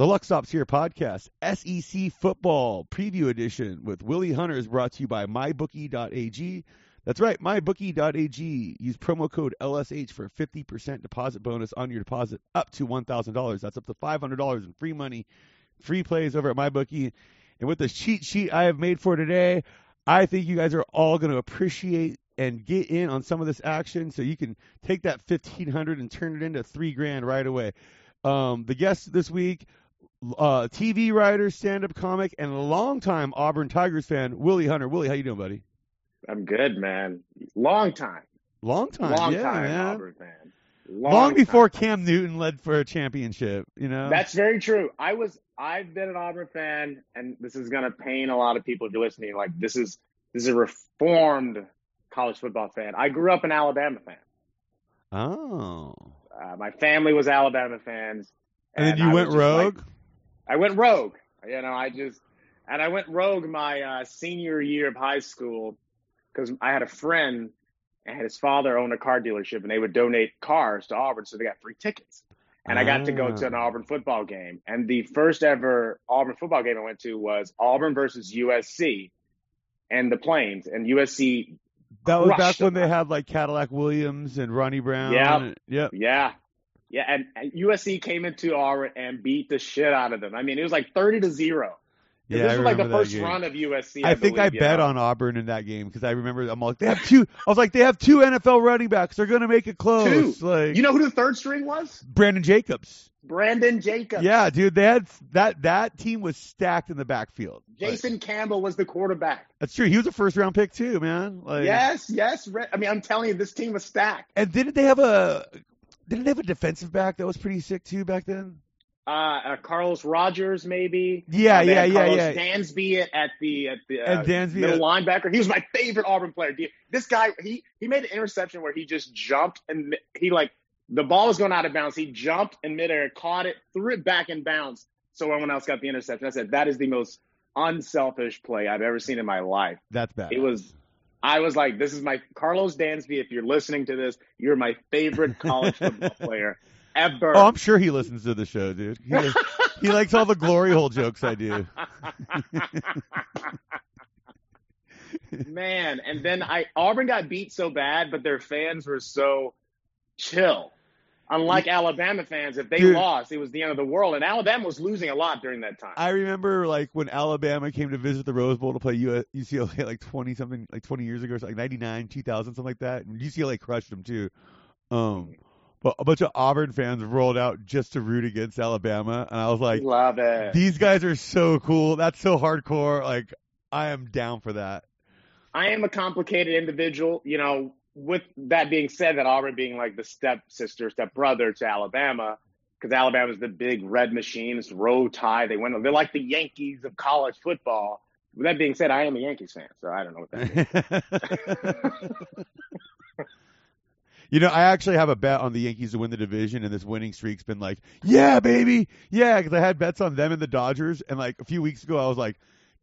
The Luck Stops Here podcast, SEC Football Preview Edition with Willie Hunter is brought to you by MyBookie.ag. That's right, MyBookie.ag. Use promo code LSH for a 50% deposit bonus on your deposit up to $1,000. That's up to $500 in free money, free plays over at MyBookie. And with the cheat sheet I have made for today, I think you guys are all going to appreciate and get in on some of this action so you can take that 1500 and turn it into 3 grand right away. Um, the guest this week, uh, TV writer, stand-up comic, and a longtime Auburn Tigers fan, Willie Hunter. Willie, how you doing, buddy? I'm good, man. Long time. Long time. Long yeah, time man. Auburn fan. Long, Long before. Cam Newton led for a championship, you know. That's very true. I was I've been an Auburn fan and this is gonna pain a lot of people if you're listening. Like this is this is a reformed college football fan. I grew up an Alabama fan. oh. Uh, my family was Alabama fans. And then you I went rogue. like- I went rogue. You know, I just and I went rogue my uh, senior year of high school because I had a friend and his father owned a car dealership and they would donate cars to Auburn, so they got free tickets. And I got to go to an Ah. Auburn football game. And the first ever Auburn football game I went to was Auburn versus USC and the Plains. And USC, that was back crushed when they had like Cadillac Williams and Ronnie Brown. Yep. and- yep. yeah, yeah. And USC came into Auburn and beat the shit out of them. I mean, it was like 30 to zero. Yeah, this I was like the first game. run of USC. I, think I believe, you bet know? on Auburn in that game because I remember I'm like they have two. I was like they have two NFL running backs. They're gonna make it close. Two. Like You know who the third string was? Brandon Jacobs. Brandon Jacobs. Yeah, dude, they had that that team was stacked in the backfield. Like, Jason Campbell was the quarterback. that's true. He was a first round pick too, man. Like, yes, yes. I mean, I'm telling you, this team was stacked. And didn't they have a didn't they have a defensive back that was pretty sick too back then? Uh, uh, Carlos Rogers, maybe. Yeah, Uh, yeah, yeah, Carlos yeah. Dansby at, at the at the uh, Dansby middle at- linebacker. He was my favorite Auburn player. This guy, he he made an interception where he just jumped and he like the ball was going out of bounds. He jumped in midair, caught it, threw it back in bounds. So everyone else got the interception. I said that is the most unselfish play I've ever seen in my life. That's bad. It was. I was like, this is my Karlos Dansby. If you're listening to this, you're my favorite college football player ever. Oh, I'm sure he listens to the show, dude. He, he likes all the glory hole jokes I do. Man, and then I Auburn got beat so bad, but their fans were so chill. Unlike Alabama fans, if they Dude. lost, it was the end of the world. And Alabama was losing a lot during that time. I remember like when Alabama came to visit the Rose Bowl to play UCLA like 20 something, like 20 years ago, so like 99, 2000, something like that. And UCLA crushed them too. Um, but a bunch of Auburn fans rolled out just to root against Alabama, and I was like, Love it. these guys are so cool. That's so hardcore. Like, I am down for that. I am a complicated individual. You know, with that being said, that Auburn being like the step sister, step brother to Alabama, because Alabama's the big red machine. It's Roll Tide. They went. They're like the Yankees of college football. With that being said, I am a Yankees fan, so I don't know what that means. You know, I actually have a bet on the Yankees to win the division, and this winning streak's been like, yeah, baby, yeah, because I had bets on them and the Dodgers, and like a few weeks ago, I was like,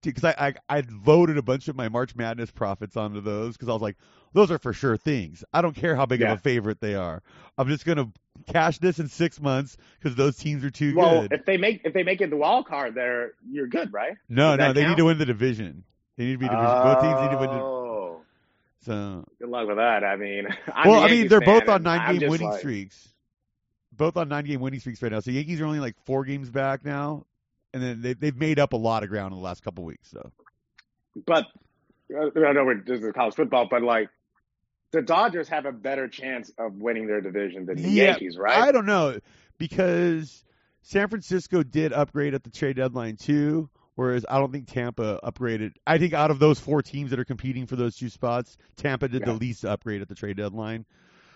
because I, I I loaded a bunch of my March Madness profits onto those because I was like, those are for sure things. I don't care how big Yeah. of a favorite they are. I'm just gonna cash this in six months because those teams are too well, good. Well, if they make if they make it the wild card, there you're good, right? no, does no, they need to win the division. They need to be division. Both teams need to win. The, Oh, so good luck with that. I mean, I'm well, I mean, they're both on nine game winning like- streaks. Both on nine game winning streaks right now. So Yankees are only like four games back now, and then they, they've made up a lot of ground in the last couple weeks. So But uh, I know we're this is college football, but like the Dodgers have a better chance of winning their division than the Yeah, Yankees, right? I don't know because San Francisco did upgrade at the trade deadline too, whereas I don't think Tampa upgraded. I think out of those four teams that are competing for those two spots, Tampa did the least upgrade at the trade deadline.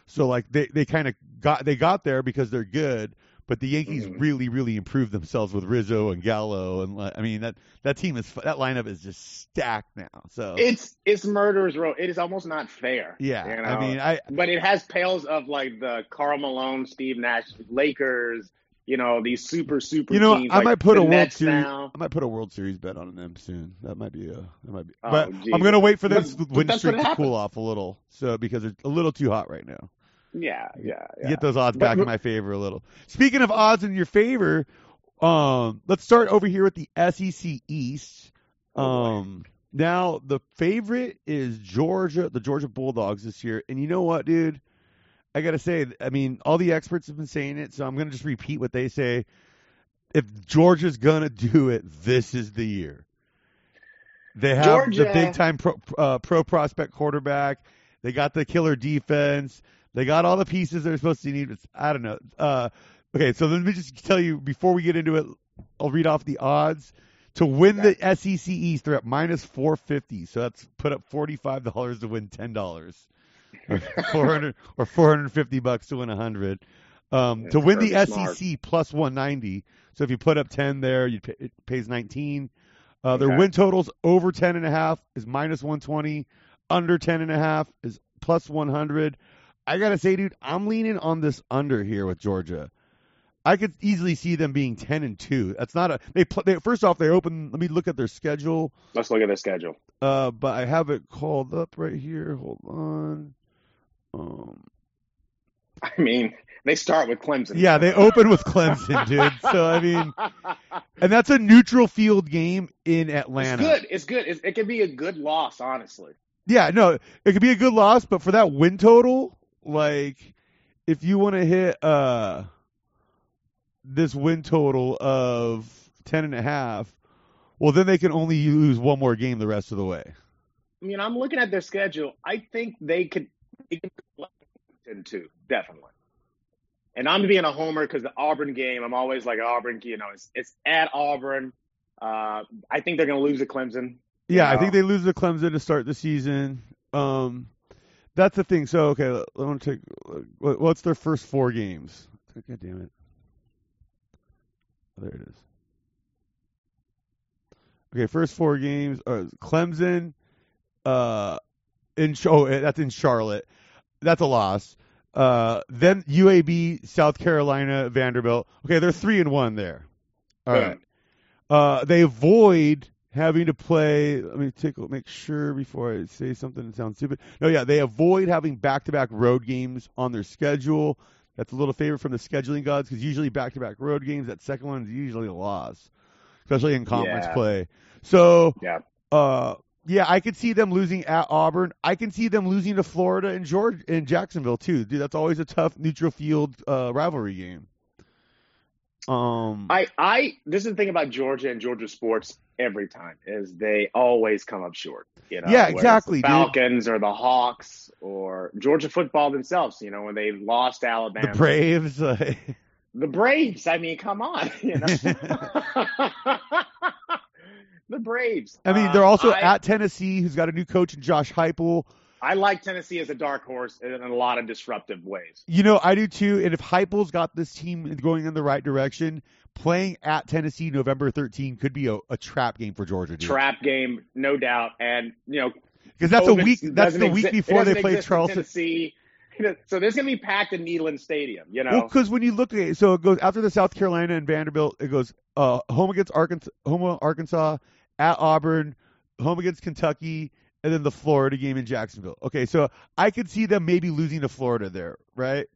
So like they they kind of got they got there because they're good, but the Yankees Mhm. really really improved themselves with Rizzo and Gallo and I mean that that team is that lineup is just stacked now. So It's it's murderers row. It is almost not fair. yeah, you I mean I but it has pails of like the Karl Malone, Steve Nash, Lakers. You know these super super. You know, teams, I like might put a World Series. now. I might put a World Series bet on them soon. That might be a. That might be. Oh, but geez. I'm gonna wait for this But- win streak to happens. cool off a little, so because it's a little too hot right now. Yeah, yeah, yeah. Get those odds But- back in my favor a little. Speaking of odds in your favor, Um, let's start over here with the SEC East. Oh. Um, now the favorite is Georgia, the Georgia Bulldogs this year. And you know what, dude? I gotta say, I mean, all the experts have been saying it, so I'm gonna just repeat what they say. If Georgia's gonna do it, this is the year. They have Georgia- the big time pro, uh, pro prospect quarterback. They got the killer defense. They got all the pieces they're supposed to need. It's, I don't know. Uh, okay, so let me just tell you before we get into it. I'll read off the odds to win the SEC East. They're at minus four fifty. So that's put up forty five dollars to win ten dollars, or four hundred or four hundred fifty bucks to win a hundred. Um, to win the smart. SEC plus one ninety. So if you put up ten there, you pay, it pays nineteen. Uh, their Okay. win totals over ten and a half is minus one twenty. Under ten and a half is plus one hundred. I gotta say, dude, I'm leaning on this under here with Georgia. I could easily see them being ten and two. That's not a they. Pl- they first off, they open. Let me look at their schedule. Let's look at their schedule. Uh, but I have it called up right here. Hold on. Um, I mean, they start with Clemson. yeah, they open with Clemson, dude. So I mean, and that's a neutral field game in it's Atlanta. good. It's good. It's, it could be a good loss, honestly. Yeah, no, it could be a good loss, but for that win total, like if you want to hit uh this win total of ten and a half, well then they can only lose one more game the rest of the way. I mean, I'm looking at their schedule. I think they could, they could in definitely. And I'm being a homer because the Auburn game, I'm always like Auburn. You know, it's it's at Auburn. Uh, I think they're going to lose to Clemson. Yeah, I think they lose to Clemson to start the season. Um, that's the thing. So okay, I want to take. What's their first four games? God damn it! There it is. Okay, first four games are Clemson. Uh, in oh, that's in Charlotte. That's a loss. Uh, then UAB, South Carolina, Vanderbilt. Okay, they're three and one there. All Good. right. Uh, they avoid having to play. Let me take make sure before I say something that sounds stupid. No, yeah, they avoid having back-to-back road games on their schedule. That's a little favor from the scheduling gods because usually back-to-back road games, that second one is usually a loss, especially in conference Yeah. play. So, Yeah. uh, yeah, I could see them losing at Auburn. I can see them losing to Florida and George in Jacksonville too. Dude, that's always a tough neutral field uh, rivalry game. Um, I, I, this is the thing about Georgia and Georgia sports every time is they always come up short. You know, Yeah, exactly, The dude. Falcons or the Hawks or Georgia football themselves. You know, when they lost Alabama, the Braves. The Braves. I mean, come on. You know? the Braves. I mean, Um, they're also I, at Tennessee, who's got a new coach in Josh Heupel. I like Tennessee as a dark horse in a lot of disruptive ways. You know, I do too. And if Heupel's got this team going in the right direction, playing at Tennessee November 13 could be a, a trap game for Georgia. Dude. Trap game, no doubt. And you know, because that's a week. That's the week exi- before they play Charleston. Tennessee. So there's going to be packed in Neyland Stadium. You know, Well, because when you look at it, so it goes after the South Carolina and Vanderbilt, it goes uh, home against Arkansas, home Arkansas, at Auburn, home against Kentucky, and then the Florida game in Jacksonville. Okay, so I could see them maybe losing to Florida there, right?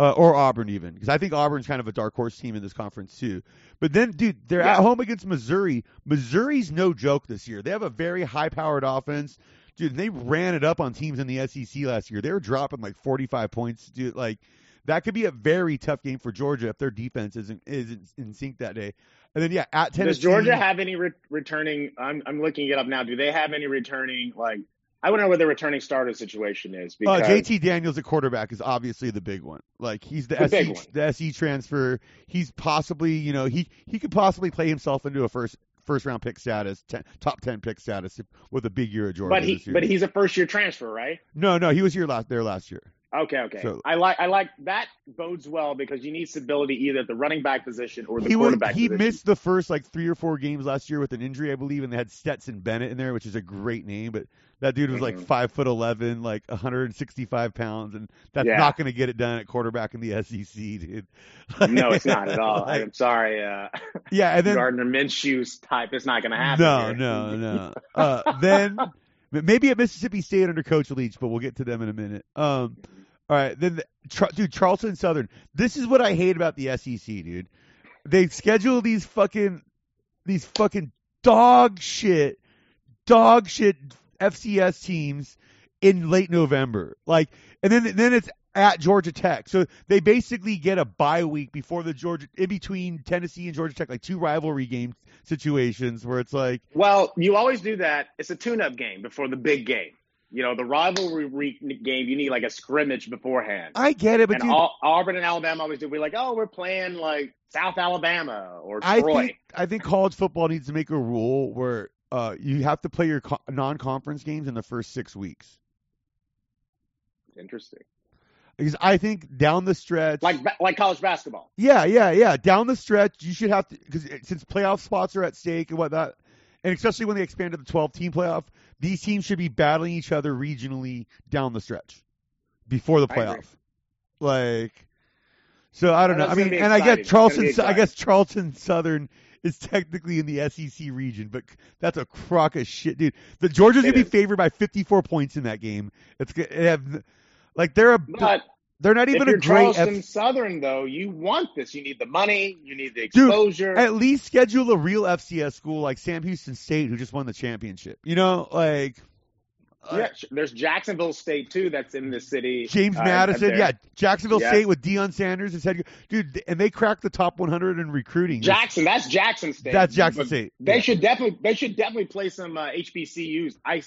Uh, or Auburn even, because I think Auburn's kind of a dark horse team in this conference too. But then, dude, they're Yeah. at home against Missouri. Missouri's no joke this year. They have a very high-powered offense. Dude, they ran it up on teams in the SEC last year. They were dropping like 45 points. Dude, like that could be a very tough game for Georgia if their defense isn't isn't in sync that day. And then yeah, at Tennessee. does Georgia have any re- returning? I'm I'm looking it up now. Do they have any returning? Like, I know where the returning starter situation is. Uh, Because JT Daniels at quarterback is obviously the big one. Like he's the, The SE the SE transfer. He's possibly you know he he could possibly play himself into a first first round pick status, ten, top ten pick status with a big year at Georgia. but he but he's a first year transfer, right? no no he was here last there last year. Okay, okay. So- I like I like that bodes well because you need stability either at the running back position or the he was he position. missed the first like three or four games last year with an injury, I believe, and they had Stetson Bennett in there, which is a great name, but that dude was like Mhm. five foot eleven, like 165 pounds, and that's Yeah. not going to get it done at quarterback in the SEC, dude. no, it's not at all. Like, I'm sorry, uh, yeah, and then Gardner Minshew's type. It's not going to happen. no, here. no, no. Uh, then maybe at Mississippi State under Coach Leach, but we'll get to them in a minute. Um, all right, then the, Char- dude, Charleston Southern. This is what I hate about the SEC, dude. they schedule these fucking these fucking dog shit, dog shit FCS teams in late November. Like, and then then it's at Georgia Tech. So they basically get a bye week before the Georgia in between Tennessee and Georgia Tech, like two rivalry game situations where it's like Well, you always do that. It's a tune-up game before the big game. You know, the rivalry game, you need like a scrimmage beforehand. I get it, but and dude, Au- Auburn and Alabama always do. We're like, oh, we're playing like South Alabama or I Troy. think I think college football needs to make a rule where uh, you have to play your co- non-conference games in the first six weeks. Interesting. Because I think down the stretch, Like like college basketball. yeah, yeah, yeah, down the stretch, you should have to because since playoff spots are at stake and whatnot, and especially when they expanded the 12-team playoff, these teams should be battling each other regionally down the stretch before the playoff. Like, so I don't know. I mean, and I exciting. get It's gonna Charleston. I guess Charleston Southern is technically in the SEC region, but that's a crock of shit, dude. The Georgia's It gonna be favored by 54 points in that game. It's gonna have like they're a But they're not if even you're a great Charleston F- Southern, though, you want this. You need the money. You need the Dude, exposure. at least schedule a real FCS school like Sam Houston State who just won the championship. You know, like uh, yeah, there's Jacksonville State too. That's in the city. James uh, Madison, yeah, Jacksonville Yes. State with Deion Sanders as head, dude, and they cracked the top 100 in recruiting. Jackson. That's Jackson State. That's Jackson But State. They Yeah. should definitely. They should definitely play some uh, HBCUs. I,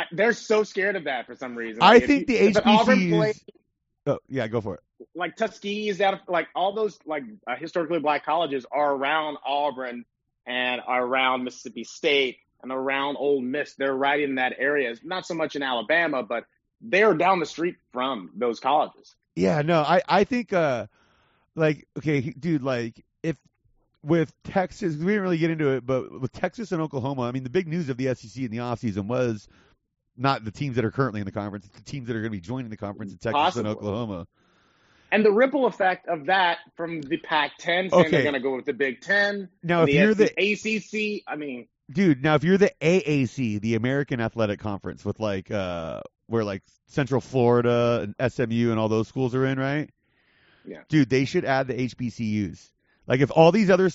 I. They're so scared of that for some reason. I Like, think you- the HBCUs. play- Oh, yeah, go for it. like Tuskegee is out of like all those like uh, historically black colleges are around Auburn and are around Mississippi State and around Ole Miss. They're right in that area. It's not so much in Alabama, but they're down the street from those colleges. Yeah, no, I I think uh like okay, dude, like if with Texas, we didn't really get into it, but with Texas and Oklahoma, I mean, the big news of the SEC in the offseason was not the teams that are currently in the conference, it's the teams that are going to be joining the conference in Texas Possibly. and Oklahoma. And the ripple effect of that from the Pac-10 saying Okay. they're going to go with the Big Ten, Now, if the, you're the ACC. I mean, dude, now if you're the AAC, the American Athletic Conference, with like uh where like Central Florida and SMU and all those schools are in, right? Yeah. Dude, they should add the HBCUs. Like if all these other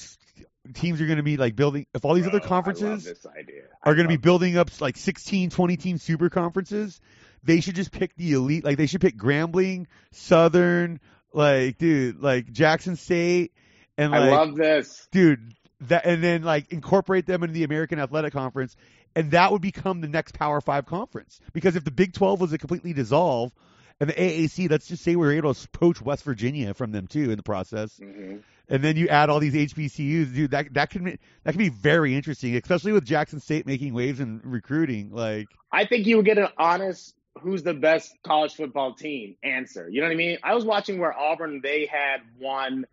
teams are going to be like building, if all these bro, other conferences I love this idea. are going to be building up like 16, 20 team super conferences, they should just pick the elite. Like they should pick Grambling, Southern, like dude, like Jackson State, and I love this. dude that, and then like incorporate them into the American Athletic Conference, and that would become the next Power Five conference. Because if the Big Twelve was to completely dissolve, and the AAC, let's just say we were able to poach West Virginia from them too in the process, hmm and then you add all these HBCUs, dude, that that can be, that can be very interesting, especially with Jackson State making waves in recruiting. Like, I think you would get an honest who's the best college football team answer. You know what I mean? I was watching where Auburn they had won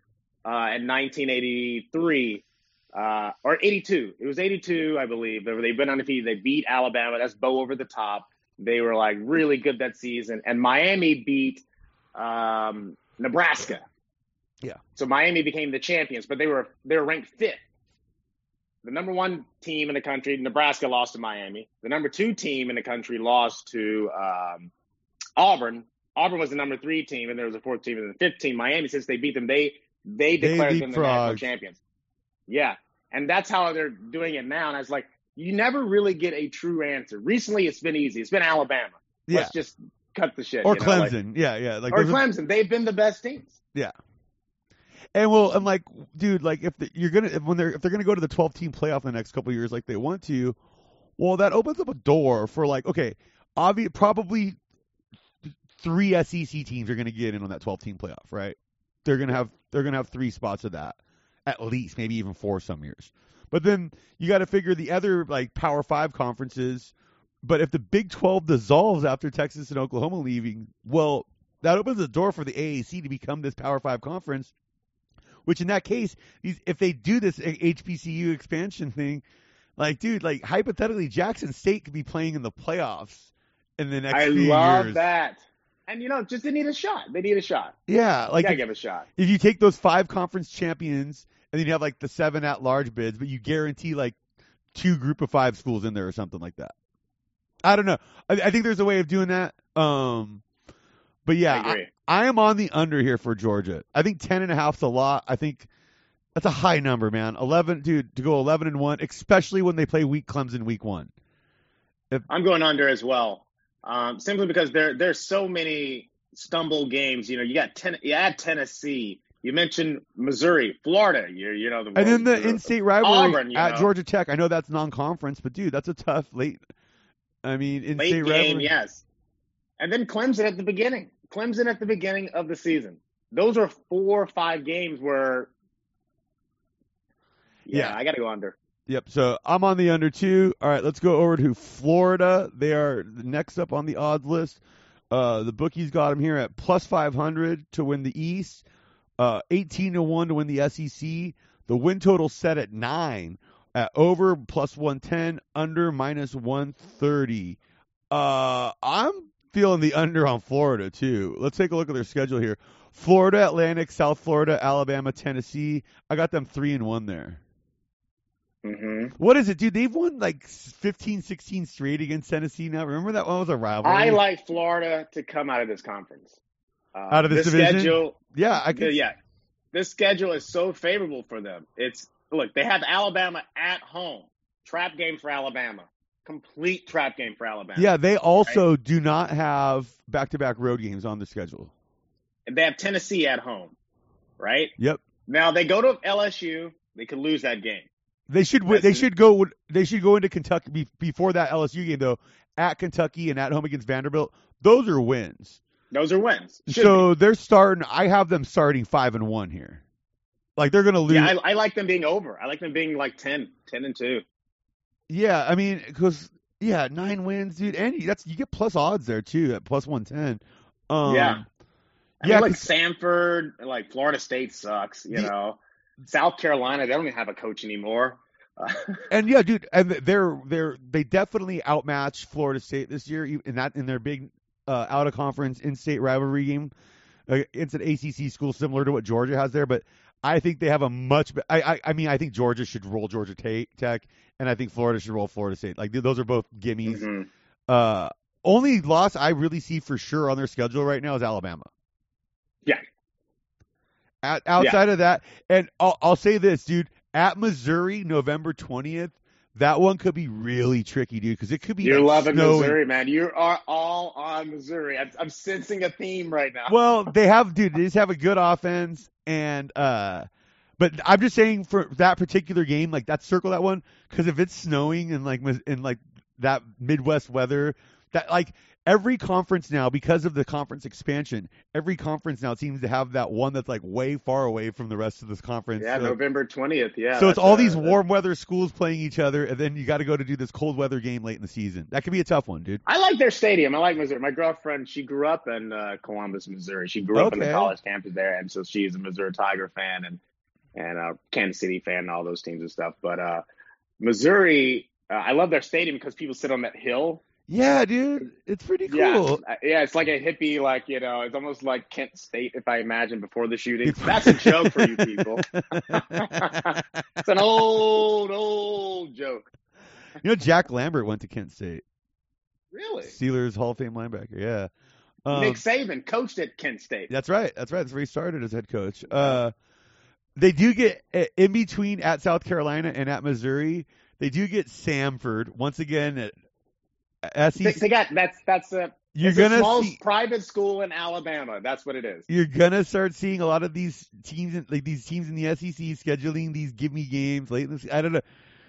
uh, in 1983 uh, or 82. It was 82, I believe. They've been undefeated. They beat Alabama. That's bow over the top. They were like really good that season. And Miami beat um, Nebraska. Yeah. So Miami became the champions, but they were they were ranked fifth. The number one team in the country, Nebraska, lost to Miami. The number two team in the country lost to um, Auburn. Auburn was the number three team, and there was a fourth team and the fifth team. Miami, since they beat them, they they They declared them the national champions. Yeah, and that's how they're doing it now. And I was like, you never really get a true answer. Recently, it's been easy. It's been Alabama. yeah, Let's just cut the shit. or you know, like- Clemson, yeah, yeah, like or Clemson. They've been the best teams. And well, I'm like, dude, like if the, you're gonna if when they're if they're gonna go to the 12 team playoff in the next couple years, like they want to, well, that opens up a door for like, okay, obvious, probably three SEC teams are gonna get in on that 12 team playoff, right? They're gonna have they're gonna have three spots of that, at least, maybe even four some years. But then you got to figure the other like Power Five conferences. But if the Big 12 dissolves after Texas and Oklahoma leaving, well, that opens the door for the AAC to become this Power Five conference which in that case, these if they do this HBCU expansion thing, like dude, like hypothetically, Jackson State could be playing in the playoffs in the next I few love years. that. And you know, just they need a shot. They need a shot. Yeah, like if, give a shot. if you take those five conference champions and then you have like the seven at large bids, but you guarantee like two group of five schools in there or something like that. I don't know. I, I think there's a way of doing that. Um, but yeah, I agree. I am on the under here for Georgia. I think ten and a half's a lot. I think That's a high number, man. Eleven, dude, to go eleven and one, especially when they play weak Clemson week one. I'm going under as well, um, simply because there there's so many stumble games. You know, you got ten, you add Tennessee. You mentioned Missouri, Florida. You you know the And then the in-state rivalry Auburn, at know. Georgia Tech. I know that's non-conference, but dude, that's a tough late. I mean, in-state late game, rivalry. yes. And then Clemson at the beginning. Clemson at the beginning of the season. Those are four or five games where. Yeah, Yeah. I got to go under. Yep. So I'm on the under two. All right, let's go over to Florida. They are next up on the odds list. Uh, the bookies got them here at plus 500 to win the East, uh, 18 to one to win the SEC. The win total set at nine. At over plus 110, under minus 130. Uh, I'm feeling the under on Florida too. Let's take a look at their schedule here. Florida, Atlantic, South Florida, Alabama, Tennessee. I got them three and one there. hmm What is it, dude? They've won like 15, 16 straight against Tennessee now. Remember that one was a rivalry? I like Florida to come out of this conference. Uh, Out of this division? schedule, Yeah, I could. yeah, this schedule is so favorable for them. It's look, they have Alabama at home. Trap game for Alabama. Complete trap game for Alabama. Yeah, they also do not have back-to-back road games on the schedule. And they have Tennessee at home, right? Yep. Now they go to LSU. They could lose that game. They should. wi- That's They it. should go. They should go into Kentucky before that LSU game though. At Kentucky and at home against Vanderbilt, those are wins. Those are wins. Should so they're starting. I have them starting five and one here. Like they're going to lose. yeah, I, I like them being over. I like them being like 10, 10 and two. Yeah, I mean, because yeah, nine wins, dude, and you, that's you get plus odds there too at plus one ten. Um, Yeah. I yeah, mean, like Samford, like Florida State sucks. You The- know, South Carolina, they don't even have a coach anymore. Uh, and yeah, dude, and they're they're they definitely outmatched Florida State this year in that in their big uh, out of conference in state rivalry game. Uh, it's an ACC school similar to what Georgia has there, but I think they have a much. I I, I mean, I think Georgia should roll Georgia Ta- Tech, and I think Florida should roll Florida State. Like those are both gimmies. mhm. Uh, only loss I really see for sure on their schedule right now is Alabama. Yeah. At, outside of that, and I'll, I'll say this, dude. At Missouri, November twentieth, that one could be really tricky, dude, because it could be You're like loving snowing. Missouri, man. You are all on Missouri. I'm, I'm sensing a theme right now. Well, they have, dude. They just have a good offense, and uh, but I'm just saying for that particular game, like that circle that one, because if it's snowing and like in like that Midwest weather, that like every conference now because of the conference expansion, every conference now seems to have that one that's like way far away from the rest of this conference. yeah, So- November 20th. Yeah. so it's all uh, these warm weather schools playing each other, and then you got to go to do this cold weather game late in the season. That could be a tough one, dude. I like their stadium. I like Missouri. My girlfriend, she grew up in uh, Columbus, Missouri. She grew up in the college campus there, and so she's a Missouri Tiger fan and and a Kansas City fan and all those teams and stuff. But uh, Missouri, uh, I love their stadium because people sit on that hill. Yeah, dude, it's pretty cool. Yeah, Uh, yeah, it's like a hippie, like you know, it's almost like Kent State, if I imagine before the shooting. That's a joke for you people. It's an old, old joke. You know, Jack Lambert went to Kent State. Really? Steelers Hall of Fame linebacker. Yeah. Um, Nick Saban coached at Kent State. that's right. That's right. That's where he started as head coach. Uh, they do get in between at South Carolina and at Missouri. They do get Samford once again SEC. they got that's that's a You're it's gonna a small see. private school in Alabama. That's what it is. You're gonna start seeing a lot of these teams, in, like these teams in the SEC, scheduling these give me games late in the. I don't know.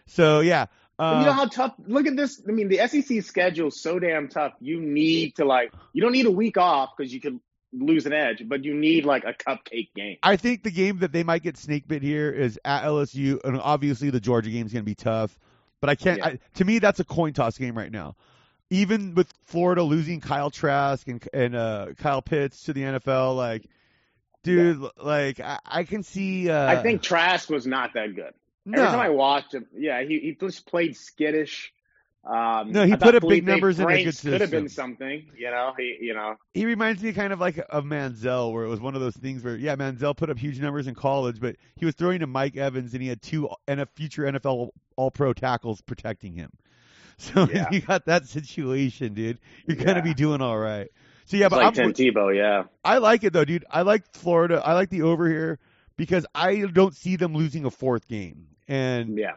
So yeah, And you know uh, how tough? Look at this. I mean, the SEC schedule is so damn tough. You need to like. You don't need a week off because you could lose an edge, but you need like a cupcake game. I think the game that they might get snake bit here is at LSU, and obviously the Georgia game is going to be tough. But I can't. Yeah. I, to me, that's a coin toss game right now. Even with Florida losing Kyle Trask and and uh, Kyle Pitts to the NFL, like, dude, like I, I can see. Uh, I think Trask was not that good. Every time I watched him, yeah, he he just played skittish. Um, No, he put up big numbers in a good Could have been something, you know. He, you know, he reminds me kind of like of Manziel, where it was one of those things where yeah, Manziel put up huge numbers in college, but he was throwing to Mike Evans, and he had two and a future NFL All Pro tackles protecting him. So Yeah. you got that situation, dude. You're Yeah. gonna be doing all right. So yeah, it's but like I'm, Tim Tebow, yeah. I like it though, dude. I like Florida. I like the over here. because I don't see them losing a fourth game. And Yeah.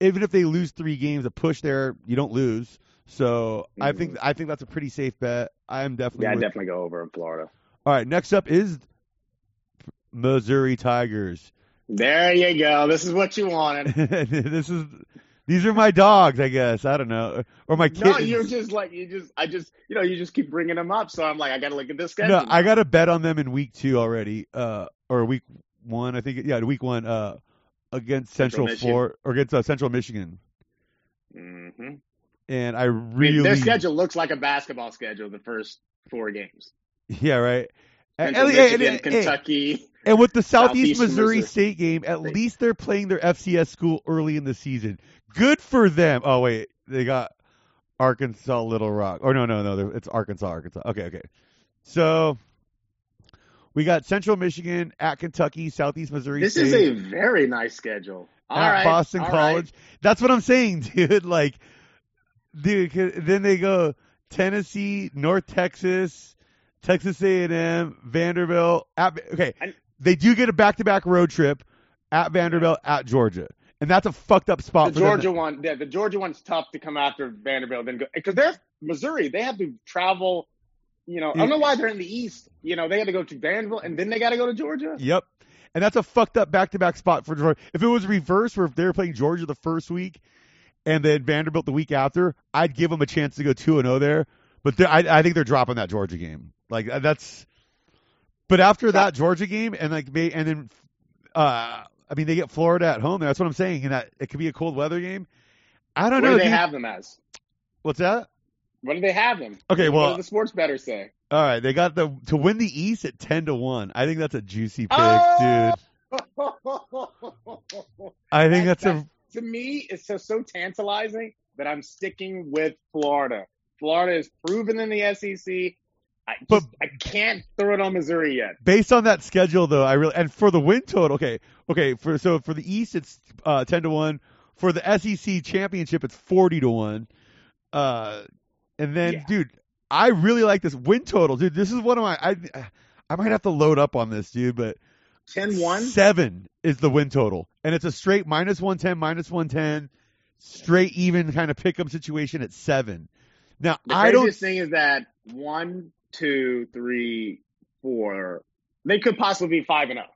even if they lose three games, a push there, you don't lose. So I Mhm. think I think that's a pretty safe bet. I'm definitely Yeah, I with- definitely go over in Florida. all right. Next up is Missouri Tigers. There you go. This is what you wanted. this is these are my dogs, I guess. I don't know, or my kittens. No, you're just like you just I just you know you just keep bringing them up. So I'm like I got to look at this schedule. No, I got a bet on them in week two already, uh, or week one. I think, yeah, week one, uh, against Central Central, Michigan. Or against uh, Central Michigan, hmm and I I mean, really, their schedule looks like a basketball schedule. The first four games: yeah, right. And, Central and- and- Michigan, and- Kentucky. and with the Southeast, Southeast Missouri, Missouri. State game, at least they're playing their FCS school early in the season. Good for them. Oh wait, they got Arkansas Little Rock. Or no, no, no, it's Arkansas, Arkansas. Okay, okay. So we got Central Michigan at Kentucky, Southeast Missouri. This State. is a very nice schedule. All at right, Boston College. That's what I'm saying, dude. Like, dude. Then they go Tennessee, North Texas, Texas A&M, Vanderbilt. At, okay, they do get a back-to-back road trip at Vanderbilt, at Georgia, and that's a fucked up spot The for Georgia them. one, yeah, the Georgia one's tough to come after Vanderbilt, then go because they're Missouri. They have to travel. You know, I don't know why they're in the East. You know, they got to go to Vanderbilt and then they got to go to Georgia. Yep. And that's a fucked up back-to-back spot for Georgia. If it was reversed, where if they were playing Georgia the first week and then Vanderbilt the week after, I'd give them a chance to go two and zero there. But I, I think they're dropping that Georgia game. Like that's. But after that Georgia game and like and then, uh, I mean they get Florida at home. That's what I'm saying, and that it could be a cold weather game. I don't What know. do they have them as? What's that? What do they have them? Okay, what well, do the sports betters say? all right. They got the to win the East at ten to one. I think that's a juicy pick, Oh! dude. Ah! I think That- that's a to me, it's so so tantalizing that I'm sticking with Florida. Florida is proven in the SEC. I just, But- I can't throw it on Missouri yet. based on that schedule though, I really and for the win total, okay, okay, for so for the East it's uh, ten to one. For the SEC championship, it's forty to one. Uh, and then, Yeah. dude, I really like this win total, dude. This is one of my I I might have to load up on this, dude, but 10-1? seven is the win total, and it's a straight minus one ten, minus one ten, straight even kind of pick 'em situation at seven. Now The I don't thing is that one, two, three, four. They could possibly be five and zero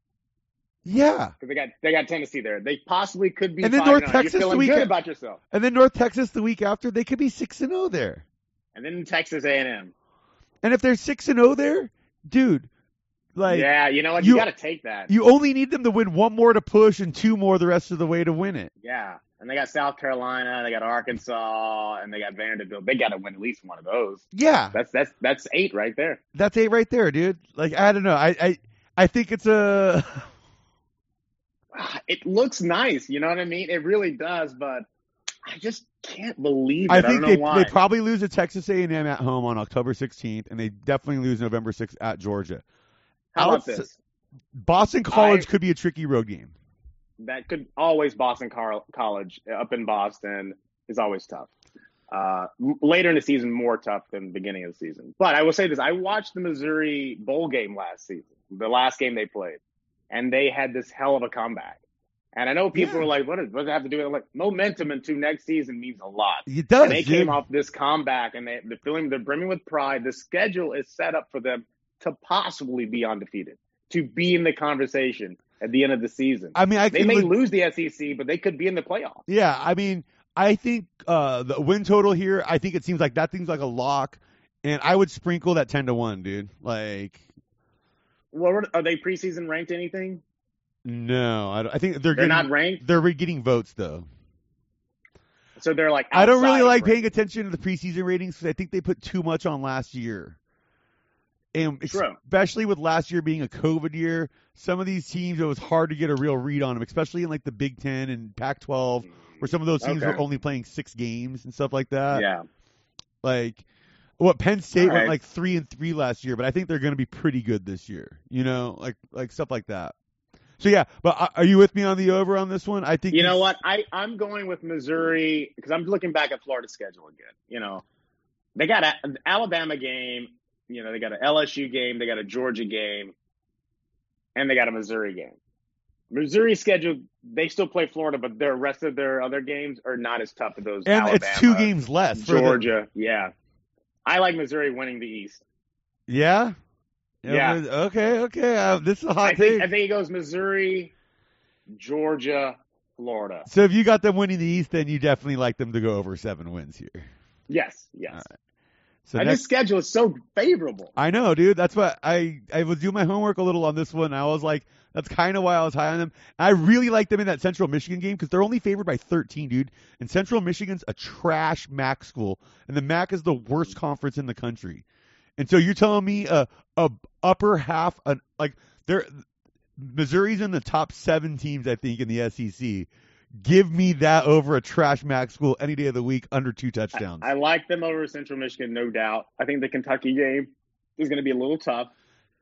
yeah. because they got they got Tennessee there. They possibly could be. And then 5 North and oh. Texas You're the weekend. good about yourself. And then North Texas the week after, they could be six and zero there. And then Texas A and M. And if they're six and zero there, dude, like Yeah, you know what? you- You, got to take that. you only need them to win one more to push and two more the rest of the way to win it. yeah, and they got South Carolina, they got Arkansas, and they got Vanderbilt. They got to win at least one of those. Yeah, That's that's that's eight right there. that's eight right there, dude. Like I don't know, I I, I think it's a It looks nice, you know what I mean? It really does, but I just can't believe it. I I, think don't know they why. they probably lose to Texas A and M at home on October 16th, and they definitely lose November 6th at Georgia. How about this? Boston College I- could be a tricky road game. that could always Boston Car- College uh, up in Boston is always tough. Uh, later in the season, more tough than the beginning of the season. But I will say this: I watched the Missouri bowl game last season, the last game they played, and they had this hell of a comeback. And I know people Yeah. were like, "What does, what it have to do with it?" Like momentum into next season means a lot. It does. And they dude. came off this comeback, and they, they're feeling they're brimming with pride. The schedule is set up for them to possibly be undefeated, to be in the conversation at the end of the season. I mean, I They may look- lose the SEC, but they could be in the playoffs. Yeah, I mean, I think uh, the win total here. I think it seems like that seems like a lock, and I would sprinkle that ten to one, dude. Like, Well, are- are they preseason ranked anything? no, I, I think they're They're getting, not ranked, They're getting votes though. so they're like. I don't really like paying attention to the preseason ratings because I think they put too much on last year, and True. especially with last year being a COVID year, some of these teams it was hard to get a real read on them, especially in like the Big Ten and Pac-12, where some of those teams Okay. were only playing six games and stuff like that. Yeah, Like, what Penn State All went like three and three last year, but I think they're going to be pretty good this year. You know, like like stuff like that. So yeah, but are you with me on the over on this one? I think you know what? I I'm going with Missouri because I'm looking back at Florida's schedule again. You know, they got a- an Alabama game. You know, they got an LSU game. They got a Georgia game, and they got a Missouri game. Missouri schedule, they still play Florida, but the rest of their other games are not as tough as those. And Alabama, it's two games less. for the- Georgia, yeah. I like Missouri winning the East. yeah. Yeah. Okay. Okay. Uh, this is a hot I think. I think it goes Missouri, Georgia, Florida. so if you got them winning the East, then you definitely like them to go over seven wins here. Yes, yes. So and next, this schedule is so favorable. I know, dude. That's what I I was doing my homework a little on this one. I was like, that's kind of why I was high on them. I really like them in that Central Michigan game because they're only favored by 13, dude. And Central Michigan's a trash MAC school, and the MAC is the worst conference in the country. And so you're telling me a a upper half, an like they're Missouri's in the top seven teams, I think, in the SEC. Give me that over a trash MAC school any day of the week under two touchdowns. I like them over Central Michigan, no doubt. I think the Kentucky game is going to be a little tough.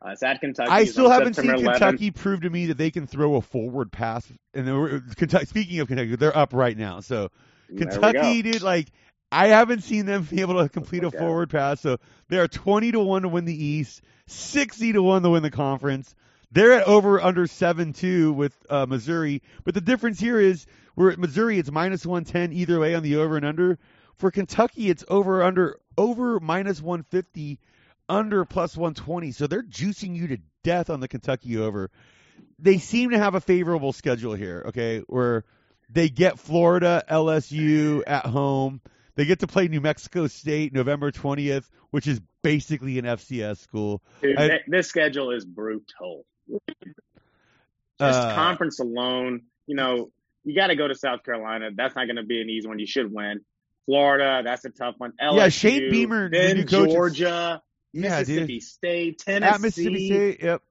Uh, it's at Kentucky. I still haven't September seen 11th. Kentucky prove to me that they can throw a forward pass. And were, Kentucky, speaking of Kentucky, they're up right now. So Kentucky, dude, like I haven't seen them be able to complete a forward pass. So they are twenty to one to win the East, sixty to one to win the conference. They're at over under seven two with uh, Missouri, but the difference here is we're at Missouri. It's minus one ten either way on the over and under. For Kentucky, it's over under over minus one fifty, under plus one twenty. So they're juicing you to death on the Kentucky over. They seem to have a favorable schedule here. Okay, where they get Florida, LSU at home. They get to play New Mexico State November 20th, which is basically an FCS school. Dude, I- this schedule is brutal. Just Uh, conference alone, you know, you got to go to South Carolina. That's not going to be an easy one. You should win. Florida, that's a tough one. LSU, Yeah, Shane Beamer, the then Georgia, Yeah, dude. Mississippi State, Tennessee, At Mississippi State, yep.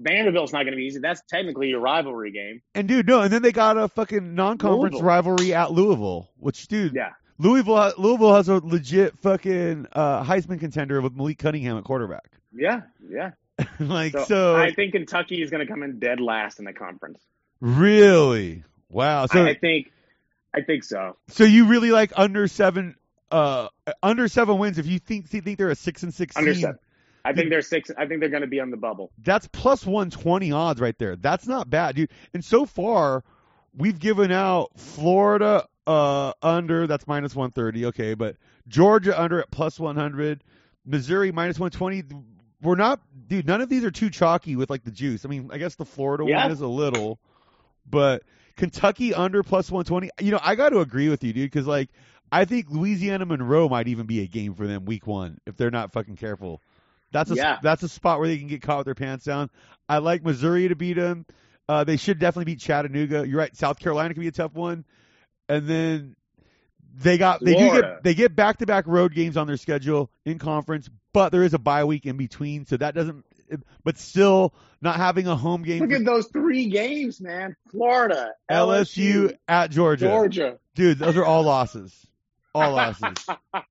Vanderbilt's not going to be easy. That's technically your rivalry game. And dude, no, and then they got a fucking non-conference Louisville. rivalry at Louisville, which dude, Yeah, Louisville, Louisville has a legit fucking uh, Heisman contender with Malik Cunningham at quarterback. yeah, yeah. like So, so, I think Kentucky is going to come in dead last in the conference. really, wow. So I, I think, I think so. so you really like under seven, uh, under seven wins if you think think they're a six and six Under team. seven. I think they're six. I think they're going to be on the bubble. That's plus 120 odds right there. That's not bad, dude. And so far, we've given out Florida uh, under, that's minus 130. Okay, but Georgia under at plus 100. Missouri minus 120. We're not, dude, none of these are too chalky with like the juice. I mean, I guess the Florida Yeah. one is a little, but Kentucky under plus 120. You know, I got to agree with you, dude, because like, I think Louisiana Monroe might even be a game for them week one if they're not fucking careful. That's a Yeah. that's a spot where they can get caught with their pants down. I like Missouri to beat them. Uh, they should definitely beat Chattanooga. You're right. South Carolina can be a tough one, and then they got they do get they get back to back road games on their schedule in conference, but there is a bye week in between, so that doesn't. But still, not having a home game. Look for at those three games, man. Florida, LSU at Georgia. Georgia. dude, those are all losses. All losses.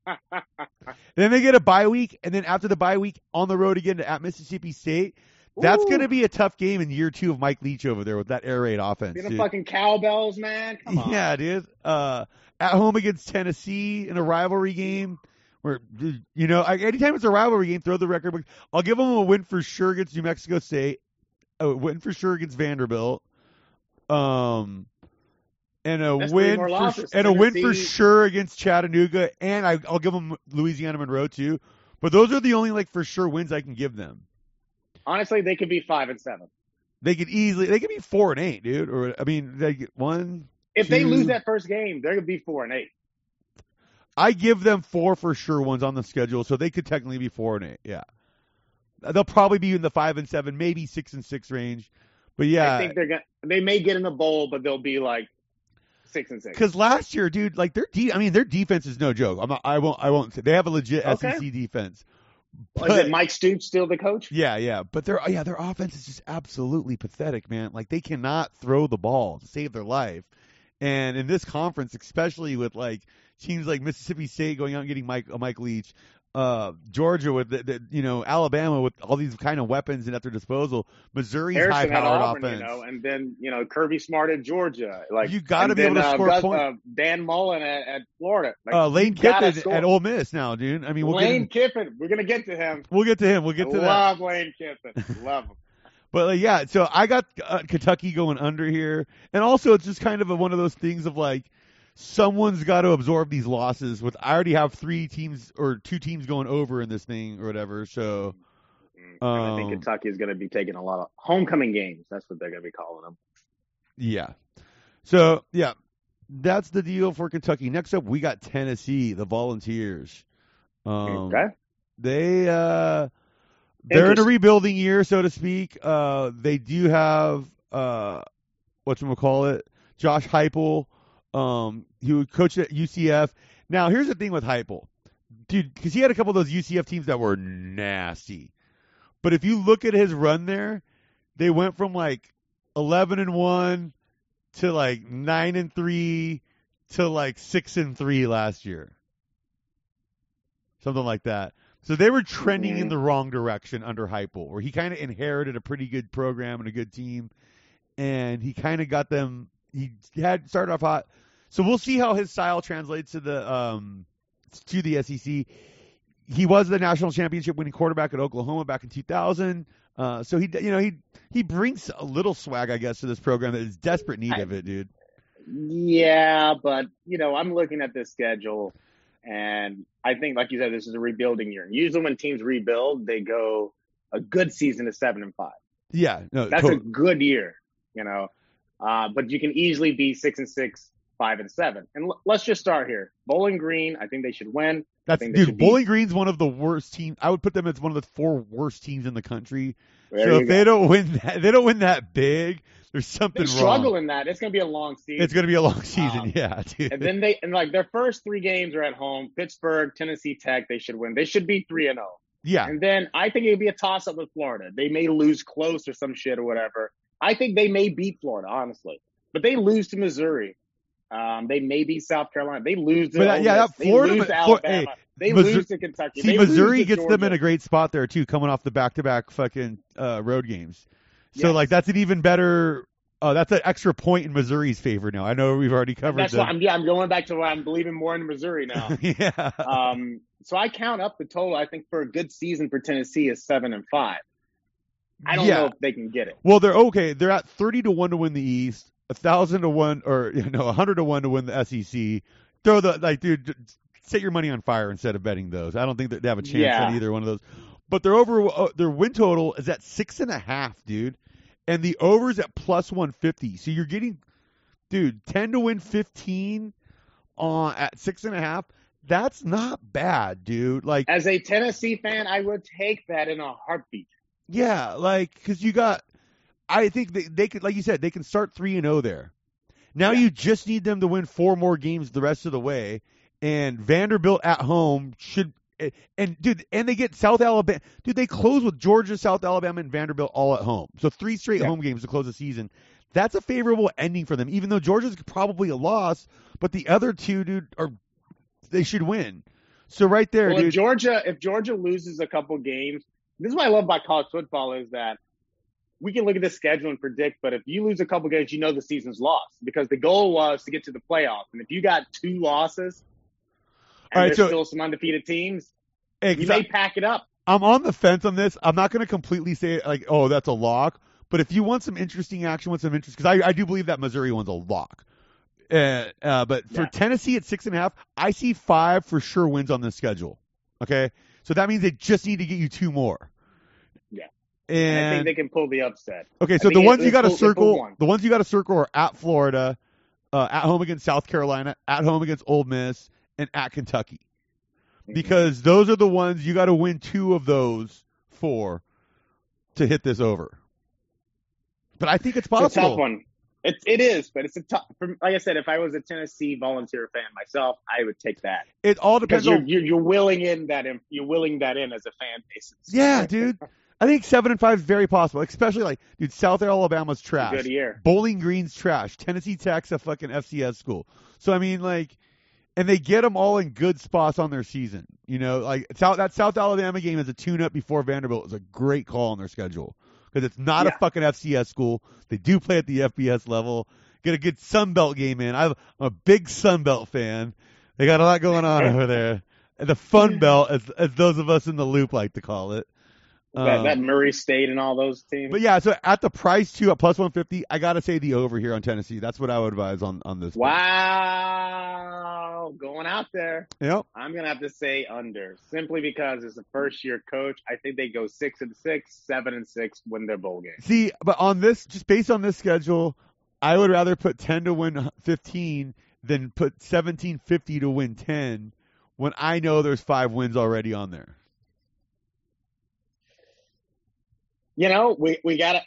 Then they get a bye week, and then after the bye week, on the road again at Mississippi State. That's going to be a tough game in year two of Mike Leach over there with that air raid offense. Get the fucking cowbells, man. Come on. Yeah, dude. Uh, at home against Tennessee in a rivalry game, where you know, I- anytime it's a rivalry game, throw the record. book. I'll give them a win for sure against New Mexico State, a win for sure against Vanderbilt, um, and a That's win for losses. and a win for sure against Chattanooga, and I, I'll give them Louisiana Monroe too. But those are the only like for sure wins I can give them. Honestly, they could be five and seven. They could easily they could be four and eight, dude. Or I mean, they get one. If they lose that first game, they're gonna be four and eight. I give them four for sure ones on the schedule, so they could technically be four and eight. Yeah, they'll probably be in the five and seven, maybe six and six range. But yeah, I think they're gonna. They may get in the bowl, but they'll be like six and six. because last year, dude, like their de- I mean, their defense is no joke. I'm not, I won't. I won't. Say, they have a legit Okay. SEC defense. Is But- it Mike Stoops still the coach? Yeah, yeah, but their yeah their offense is just absolutely pathetic, man. Like they cannot throw the ball to save their life, and in this conference, especially with like teams like Mississippi State going out and getting Mike uh, Mike Leach, uh, Georgia with the, the you know Alabama with all these kind of weapons at their disposal, Missouri's high powered offense. you know, and then you know Kirby Smart at Georgia. Like You gotta and be able to uh, score Gus- points. uh, Dan Mullen at, at Florida. Like, uh, Lane Kiffin score. at Ole Miss now, dude. I mean, we'll Lane him, Kiffin. We're gonna get to him. we'll get to him. We'll get to that. love Lane Kiffin. Love him. But like, yeah, so I got uh, Kentucky going under here, and also it's just kind of a, one of those things of like someone's got to absorb these losses. With I already have three teams or two teams going over in this thing or whatever. So And I think Um, Kentucky is going to be taking a lot of homecoming games. That's what they're going to be calling them. yeah, so yeah, that's the deal for Kentucky. Next up, we got Tennessee, the Volunteers. Um, okay. They uh they're in a rebuilding year, so to speak. Uh they do have uh call it Josh Heupel, um, who coached at UCF. Now, here's the thing with Heupel, dude, because he had a couple of those UCF teams that were nasty. But if you look at his run there, they went from like 11 and one to like nine and three to like six and three last year, something like that. So they were trending in Mhm. the wrong direction under Heupel, where he kind of inherited a pretty good program and a good team, and he kind of got them. He had started off hot, so we'll see how his style translates to the um to the SEC. He was the national championship winning quarterback at Oklahoma back in 2000. Uh, so he, you know, he he brings a little swag, I guess, to this program that is desperate need of it, dude. Yeah, but you know, I'm looking at this schedule, and I think, like you said, this is a rebuilding year. Usually, when teams rebuild, they go a good season to seven and five. Yeah, no, That's tot- a good year, you know. Uh, but you can easily be six and six, five and seven. And l- let's just start here. Bowling Green, I think they should win. that's think dude. should be- Bowling Green's one of the worst teams. I would put them as one of the four worst teams in the country. There so if go. they don't win that, they don't win that big. There's something wrong. they struggle wrong. in that. It's going to be a long season. It's going to be a long season. Um, yeah, dude. and then they and like their first three games are at home. Pittsburgh, Tennessee Tech, they should win. They should be three and zero. yeah, And then I think it'd be a toss up with Florida. They may lose close or some shit or whatever. I think they may beat Florida, honestly. But they lose to Missouri. Um, they may beat South Carolina. They lose to But, yeah, that They lose to Alabama. hey, they Missouri- lose to Kentucky. See, They Missouri gets them in a great spot there too, coming off the back-to-back fucking uh, road games. So Yes. like that's an even better. Uh, that's an extra point in Missouri's favor now. I know we've already covered That's them. why I'm yeah, I'm going back to why I'm believing more in Missouri now. yeah. um, so I count up the total. I think for a good season for Tennessee is seven and five. I don't yeah. know if they can get it. Well, they're okay. They're at thirty to one to win the East, a thousand to one, or you know, a hundred to one to win the SEC. Throw the like, dude, set your money on fire instead of betting those. I don't think that they have a chance Yeah. at either one of those. But their over uh, their win total is at six and a half, dude, and the overs at plus one fifty. So you're getting, dude, ten to win fifteen on at six and a half. That's not bad, dude. Like As a Tennessee fan, I would take that in a heartbeat. Yeah, like because you got, I think they, they could, like you said, they can start three and zero there. Now Yeah. you just need them to win four more games the rest of the way, and Vanderbilt at home should. and- And dude, and they get South Alabama. Dude, they close with Georgia, South Alabama, and Vanderbilt all at home. So three straight Yeah. home games to close the season. That's a favorable ending for them. Even though Georgia's probably a loss, but the other two, dude, are they should win. So right there, Well, if dude. Georgia, if Georgia loses a couple games, this is what I love about college football is that we can look at the schedule and predict, but if you lose a couple games, you know the season's lost because the goal was to get to the playoffs. And if you got two losses and All right, there's so- still some undefeated teams, you may pack it up. I'm on the fence on this. I'm not going to completely say like, oh, that's a lock. But if you want some interesting action, want some interest, because I, I do believe that Missouri one's a lock. Uh, uh, but for Yeah. Tennessee at six and a half, I see five for sure wins on the schedule. Okay, so that means they just need to get you two more. Yeah. And I think they can pull the upset. okay, so the ones it- you got to they pull- they pull circle, the ones you got to circle are at Florida, uh, at home against South Carolina, at home against Ole Miss, and at Kentucky Mhm. because those are the ones you got to win two of those four to hit this over. But I think it's possible. It's a tough one. It, it is, but it's a tough. Like I said, if I was a Tennessee volunteer fan myself, I would take that It all depends you're, on. you're you're willing in that in, you're willing that in as a fan base. Yeah, dude. I think seven and five is very possible, especially like, dude, South Alabama's trash. good year. Bowling Green's trash. Tennessee Tech's a fucking FCS school. So I mean, like, and they get them all in good spots on their season. You know, like South, that South Alabama game is a tune-up before Vanderbilt is a great call on their schedule because it's not a fucking FCS school. They do play at the FBS level. Get a good Sun Belt game in. I'm a big Sun Belt fan. They got a lot going on over there. The Fun Belt, as, as those of us in the loop like to call it. That, Um, that Murray State and all those teams. But yeah, so at the price too, at plus one fifty, I gotta say the over here on Tennessee. That's what I would advise on on this. Wow, going out there. Yep. I'm gonna have to say under, simply because as a first year coach, I think they go six and six, seven and six, win their bowl game. See, but on this, just based on this schedule, I would rather put ten to win fifteen than put seventeen fifty to win ten when I know there's five wins already on there. You know, we we gotta.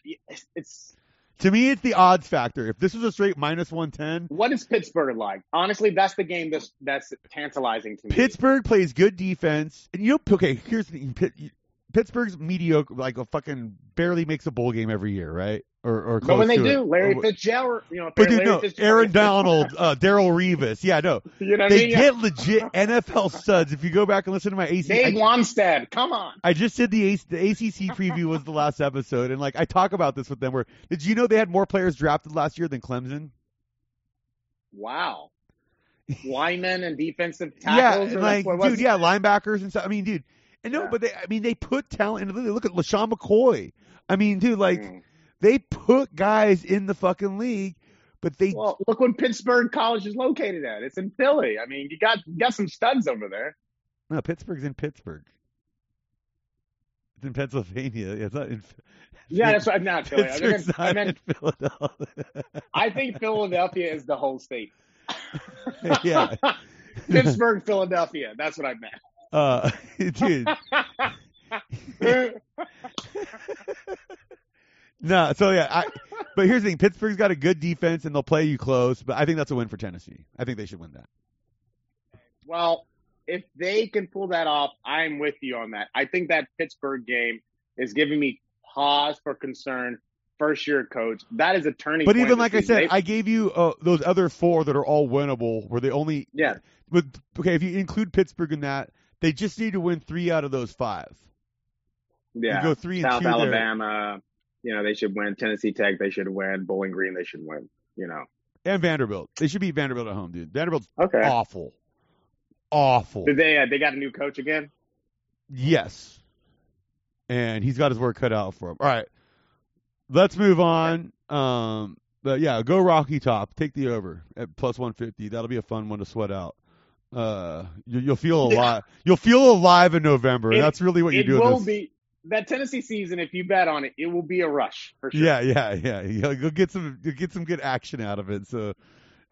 It's To me, it's the odds factor. If this was a straight minus one ten, what is Pittsburgh like? Honestly, that's the game that's that's tantalizing to me. Pittsburgh plays good defense, and you know, okay, here's the thing: Pittsburgh's mediocre, like a fucking barely makes a bowl game every year, right? Or or close but when they do, it. Larry Fitzgerald, you know, But dude, Larry no, Aaron Donald, uh, Darrelle Revis, yeah, no, you know I they mean? get legit NFL studs. If you go back and listen to my AC, Dave I, Wannstedt, come on. I just did the, AC, the ACC preview was the last episode, and like I talk about this with them. Where did you know they had more players drafted last year than Clemson? Wow. Linemen and defensive yeah, tackles. and like dude, yeah, linebackers and stuff. I mean, dude, and no, Yeah. but they, I mean, they put talent in. Look at LeSean McCoy. I mean, dude, like Mm. They put guys in the fucking league, but they Well, look when Pittsburgh College is located at. It's in Philly. I mean, you got you got some studs over there. no Pittsburgh's in Pittsburgh. It's in Pennsylvania. Yeah, It's not in. Yeah, that's what I'm not Philly. I not I meant Philadelphia. I think Philadelphia is the whole state. yeah, Pittsburgh, Philadelphia. That's what I meant. uh, dude. No, so yeah, I, but here's the thing: Pittsburgh's got a good defense and they'll play you close. But I think that's a win for Tennessee. I think they should win that. well, if they can pull that off, I'm with you on that. I think that Pittsburgh game is giving me pause for concern. First year coach, that is a turning. Point. But even like I said, They- I gave you uh, those other four that are all winnable. Where they only yeah, with okay, if you include Pittsburgh in that, they just need to win three out of those five. yeah. You go three and South two there. You know, they should win. Tennessee Tech, they should win. Bowling Green, they should win. You know. and Vanderbilt. They should beat Vanderbilt at home, dude. Vanderbilt's Okay. awful, awful. Did they? Uh, they got a new coach again. Yes. And he's got his work cut out for him. All right. Let's move on. Um, but yeah, go Rocky Top. Take the over at plus 150. That'll be a fun one to sweat out. Uh, you, you'll feel Yeah. alive. You'll feel alive in November. It- That's really what you do. it will be that Tennessee season. If you bet on it, it will be a rush for sure. Yeah, yeah, yeah. You'll, get some, you'll get some good action out of it. So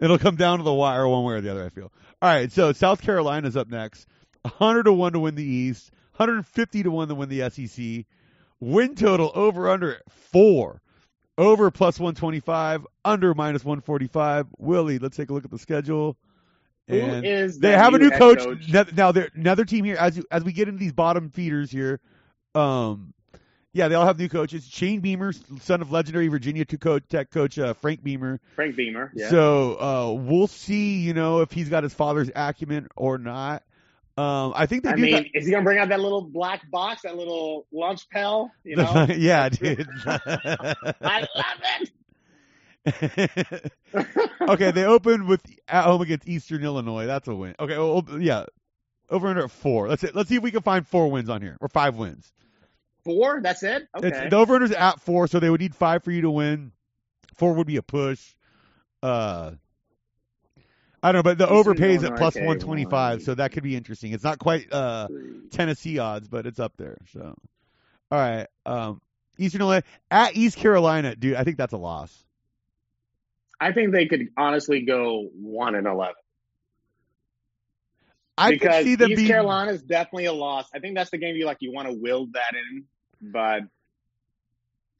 it'll come down to the wire one way or the other. I feel. All right. So South Carolina's up next. 100 to one to win the East. 150 to one to win the SEC. Win total over under four. Over plus 125. Under minus 145. Willie, let's take a look at the schedule. Who And is they have a new head coach. Now- Now, they're another team here. As you, as we get into these bottom feeders here, um, yeah, they all have new coaches. Shane Beamer, son of legendary Virginia Tech coach uh, Frank Beamer. Frank Beamer. Yeah. So uh, we'll see, you know, if he's got his father's acumen or not. Um, I think they I do. mean, is he gonna bring out that little black box, that little lunch pail? You know, yeah, dude. I love it. okay, they opened with at home against Eastern Illinois. That's a win. Okay, well, yeah, over under at four. Let's let's see if we can find four wins on here or five wins. Four. That's it. Okay. It's, the over under's at four, so they would need five for you to win. Four would be a push. Uh, I don't know, but the Eastern over pays at plus one twenty five, one, so that could be interesting. It's not quite uh Tennessee odds, but it's up there. So, all right, um, Eastern Illinois at East Carolina, dude. I think that's a loss. I think they could honestly go one and eleven. I because could see them East being. Carolina is definitely a loss. I think that's the game you like. You want to will that in, but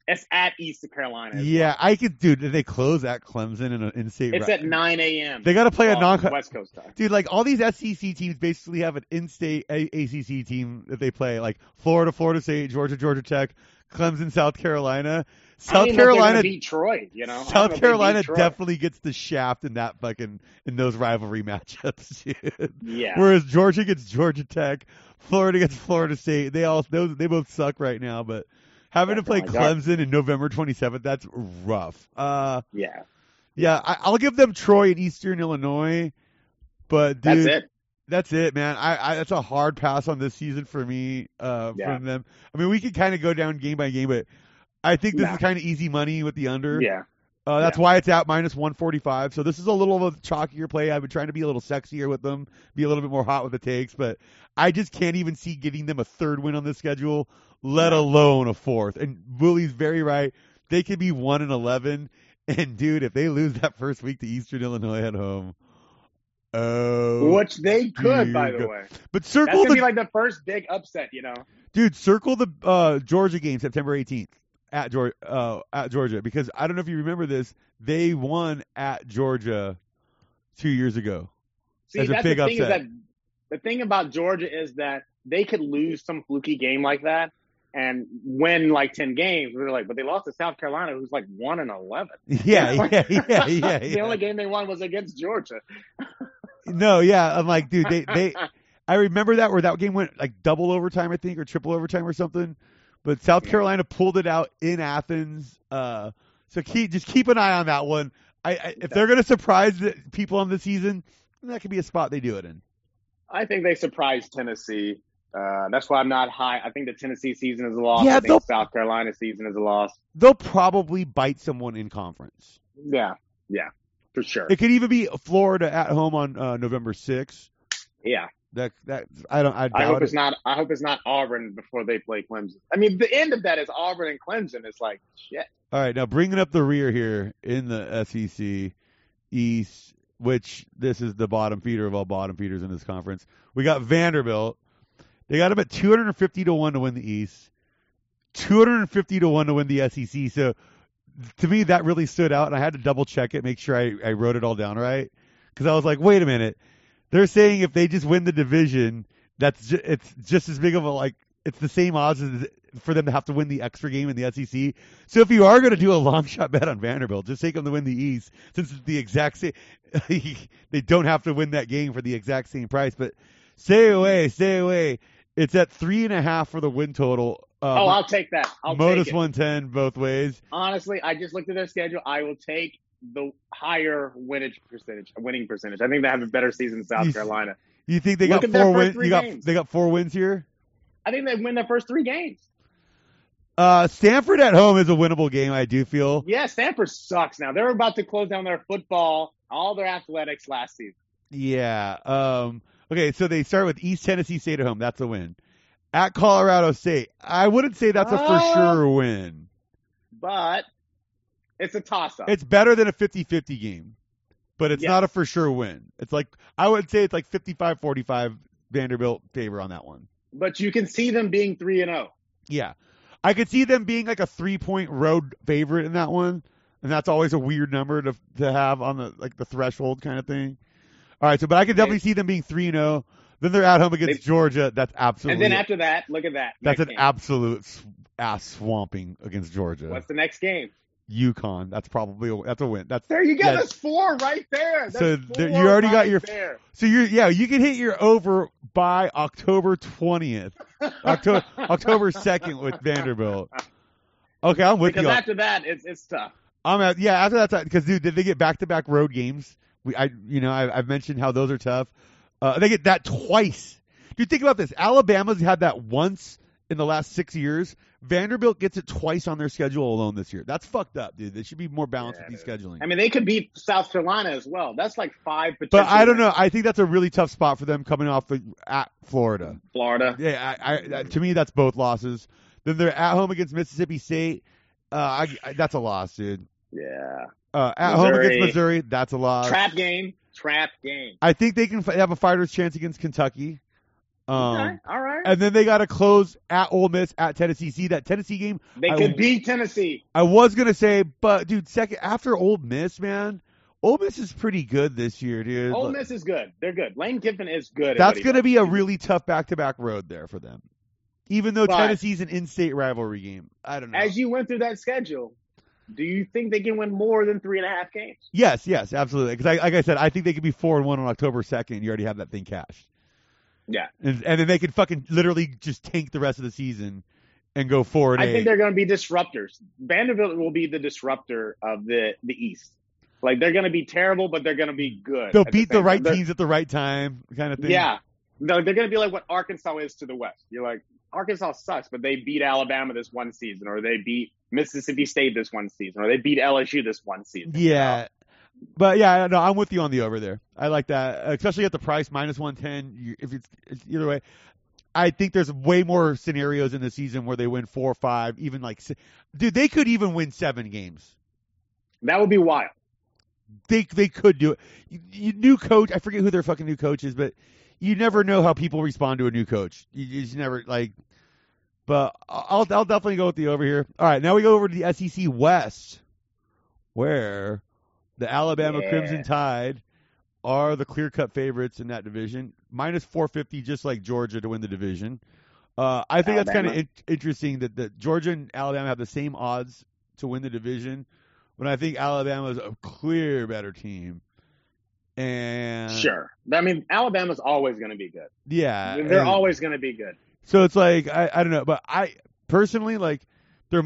it's at East Carolina. Yeah, well. I could, dude. Did they close at Clemson in an in-state. it's at nine a.m. They got to play a non. West Coast time. Dude, like all these SEC teams basically have an in-state a- ACC team that they play, like Florida, Florida State, Georgia, Georgia Tech, Clemson, South Carolina. South don't even know if they're Carolina, beat Troy. You know, I South if they beat Carolina definitely gets the shaft in that fucking in those rivalry matchups. Dude. Yeah. Whereas Georgia gets Georgia Tech, Florida gets Florida State. They all those they both suck right now, but having to play Clemson in November 27th, that's rough. Uh, yeah. yeah, I, I'll give them Troy and Eastern Illinois, but That's dude, it. That's it, man. I, I that's a hard pass on this season for me. Uh, Yeah. from them. I mean, we could kind of go down game by game, but I think this Nah. is kind of easy money with the under. Yeah. Uh, that's why it's at minus 145. So this is a little of a chalkier play. I've been trying to be a little sexier with them, be a little bit more hot with the takes, but I just can't even see getting them a third win on the schedule, let alone a fourth. And Willie's very right. They could be one and 11. And dude, if they lose that first week to Eastern Illinois at home, oh, Which they could, by the way. but That's circle gonna the be like the first big upset, you know. dude, circle the uh, Georgia game September 18th at Georgia, uh, at Georgia because I don't know if you remember this, they won at Georgia two years ago. See, That's a big the thing upset. is that the thing about Georgia is that they could lose some fluky game like that and win like ten games. We're like, but they lost to South Carolina, who's like one and eleven. Yeah, yeah, yeah, yeah. the yeah. only game they won was against Georgia. No, yeah, I'm like, dude, they they. I remember that where that game went like double overtime, I think, or triple overtime or something. But South Yeah. Carolina pulled it out in Athens. Uh, so keep just keep an eye on that one. I, I if they're gonna surprise the people on the season, that could be a spot they do it in. I think they surprised Tennessee. Uh, that's why I'm not high. I think the Tennessee season is a loss. Yeah, I think South Carolina season is a loss. They'll probably bite someone in conference. Yeah, yeah, for sure. It could even be Florida at home on uh, November 6th. Yeah, That that I don't I doubt I hope it. it's not. I hope it's not Auburn before they play Clemson. I mean, the end of that is Auburn and Clemson. It's like shit. All right, now bringing up the rear here in the SEC East, which this is the bottom feeder of all bottom feeders in this conference. We got Vanderbilt. They got them at 250 to 1 to win the East, 250 to 1 to win the SEC. So to me, that really stood out, and I had to double check it, make sure I, I wrote it all down right. Because I was like, wait a minute. They're saying if they just win the division, that's ju- it's just as big of a like it's the same odds as for them to have to win the extra game in the SEC. So if you are going to do a long shot bet on Vanderbilt, just take them to win the East since it's the exact same. they don't have to win that game for the exact same price. But stay away, stay away. It's at three and a half for the win total. Uh, oh, I'll take that. I'll Modus take 110 both ways. Honestly, I just looked at their schedule. I will take the higher winnage percentage, winning percentage. I think they have a better season than South You- Carolina. You think they Look got four wins? You got they got four wins here. I think they win their first three games. Uh, Stanford at home is a winnable game. I do feel. Yeah, Stanford sucks now. They're about to close down their football, all their athletics last season. Yeah. Um. Okay, so they start with East Tennessee State at home. That's a win. At Colorado State, I wouldn't say that's a for Uh, sure win. But it's a toss up. It's better than a 50-50 game, but it's Yes. not a for sure win. It's like I would say it's like 55-45 Vanderbilt favor on that one. But you can see them being three and oh. zero. Yeah. I could see them being like a three point road favorite in that one. And that's always a weird number to to have on the like the threshold kind of thing. All right, so but I could definitely see them being three and zero. Then they're at home against They- Georgia. That's absolutely. And then after that, look at that. that's an game. absolute ass swamping against Georgia. What's the next game? UConn. That's probably a, that's a win. That's There you go. Yeah. That's four right there. That's So there- you already got your- there. so you're yeah you can hit your over by October twentieth, October October second with Vanderbilt. Okay, I'm with because you. on- after that, it's it's tough. I'm at yeah after that because dude did they get back to back road games? We I you know I, I've mentioned how those are tough. Uh, they get that twice. Dude, think about this. Alabama's had that once in the last six years. Vanderbilt gets it twice on their schedule alone this year. That's fucked up, dude. They should be more balanced Yeah, with these scheduling. I mean, they could beat South Carolina as well. That's like five. but I don't know. I think that's a really tough spot for them coming off the, at Florida. Florida. Yeah, I, I, to me that's both losses. Then they're at home against Mississippi State. Uh, I, I, that's a loss, dude. Yeah. Uh, at home against Missouri, that's a loss. Trap game. Trap game. I think they can f- have a fighter's chance against Kentucky. Um, okay. All right. And then they got to close at Ole Miss, at Tennessee. See that Tennessee game? They I- could beat Tennessee. I was gonna say, but dude, second after Ole Miss, man, Ole Miss is pretty good this year, dude. Ole Miss is good. They're good. Lane Kiffin is good. That's gonna does. be a really tough back-to-back road there for them. Even though But- Tennessee's an in-state rivalry game, I don't know. As you went through that schedule, do you think they can win more than three and a half games? yes, yes, absolutely. Because like I said, I think they could be four and one on October second. You already have that thing cashed. Yeah. and, and then they could fucking literally just tank the rest of the season and go four and I think they're going to be disruptors. Vanderbilt will be the disruptor of the the East. Like they're going to be terrible, but they're going to be good. They'll beat the, the, right time. Teams at the right time, kind of thing. Yeah. No, they're going to be like what Arkansas is to the West. You're like, Arkansas sucks, but they beat Alabama this one season, or they beat Mississippi State this one season, or they beat LSU this one season. Yeah. But yeah, no, I'm with you on the over there. I like that, especially at the price minus 110. You- If it's, it's either way, I think there's way more scenarios in the season where they win four or five, even like, dude, they could even win seven games. That would be wild. They they could do it. You, you, new coach, I forget who their fucking new coach is, but you never know how people respond to a new coach. You, you just never like. But I'll I'll definitely go with the over here. All right, now we go over to the SEC West, where the Alabama Yeah. Crimson Tide are the clear cut favorites in that division, minus 450, just like Georgia to win the division. Uh, I think that's kind of in- interesting that, that Georgia and Alabama have the same odds to win the division, when I think Alabama is a clear better team. And Sure. I mean, Alabama's always going to be good. yeah, They're and- always going to be good. So it's like I, I don't know, but I personally like they're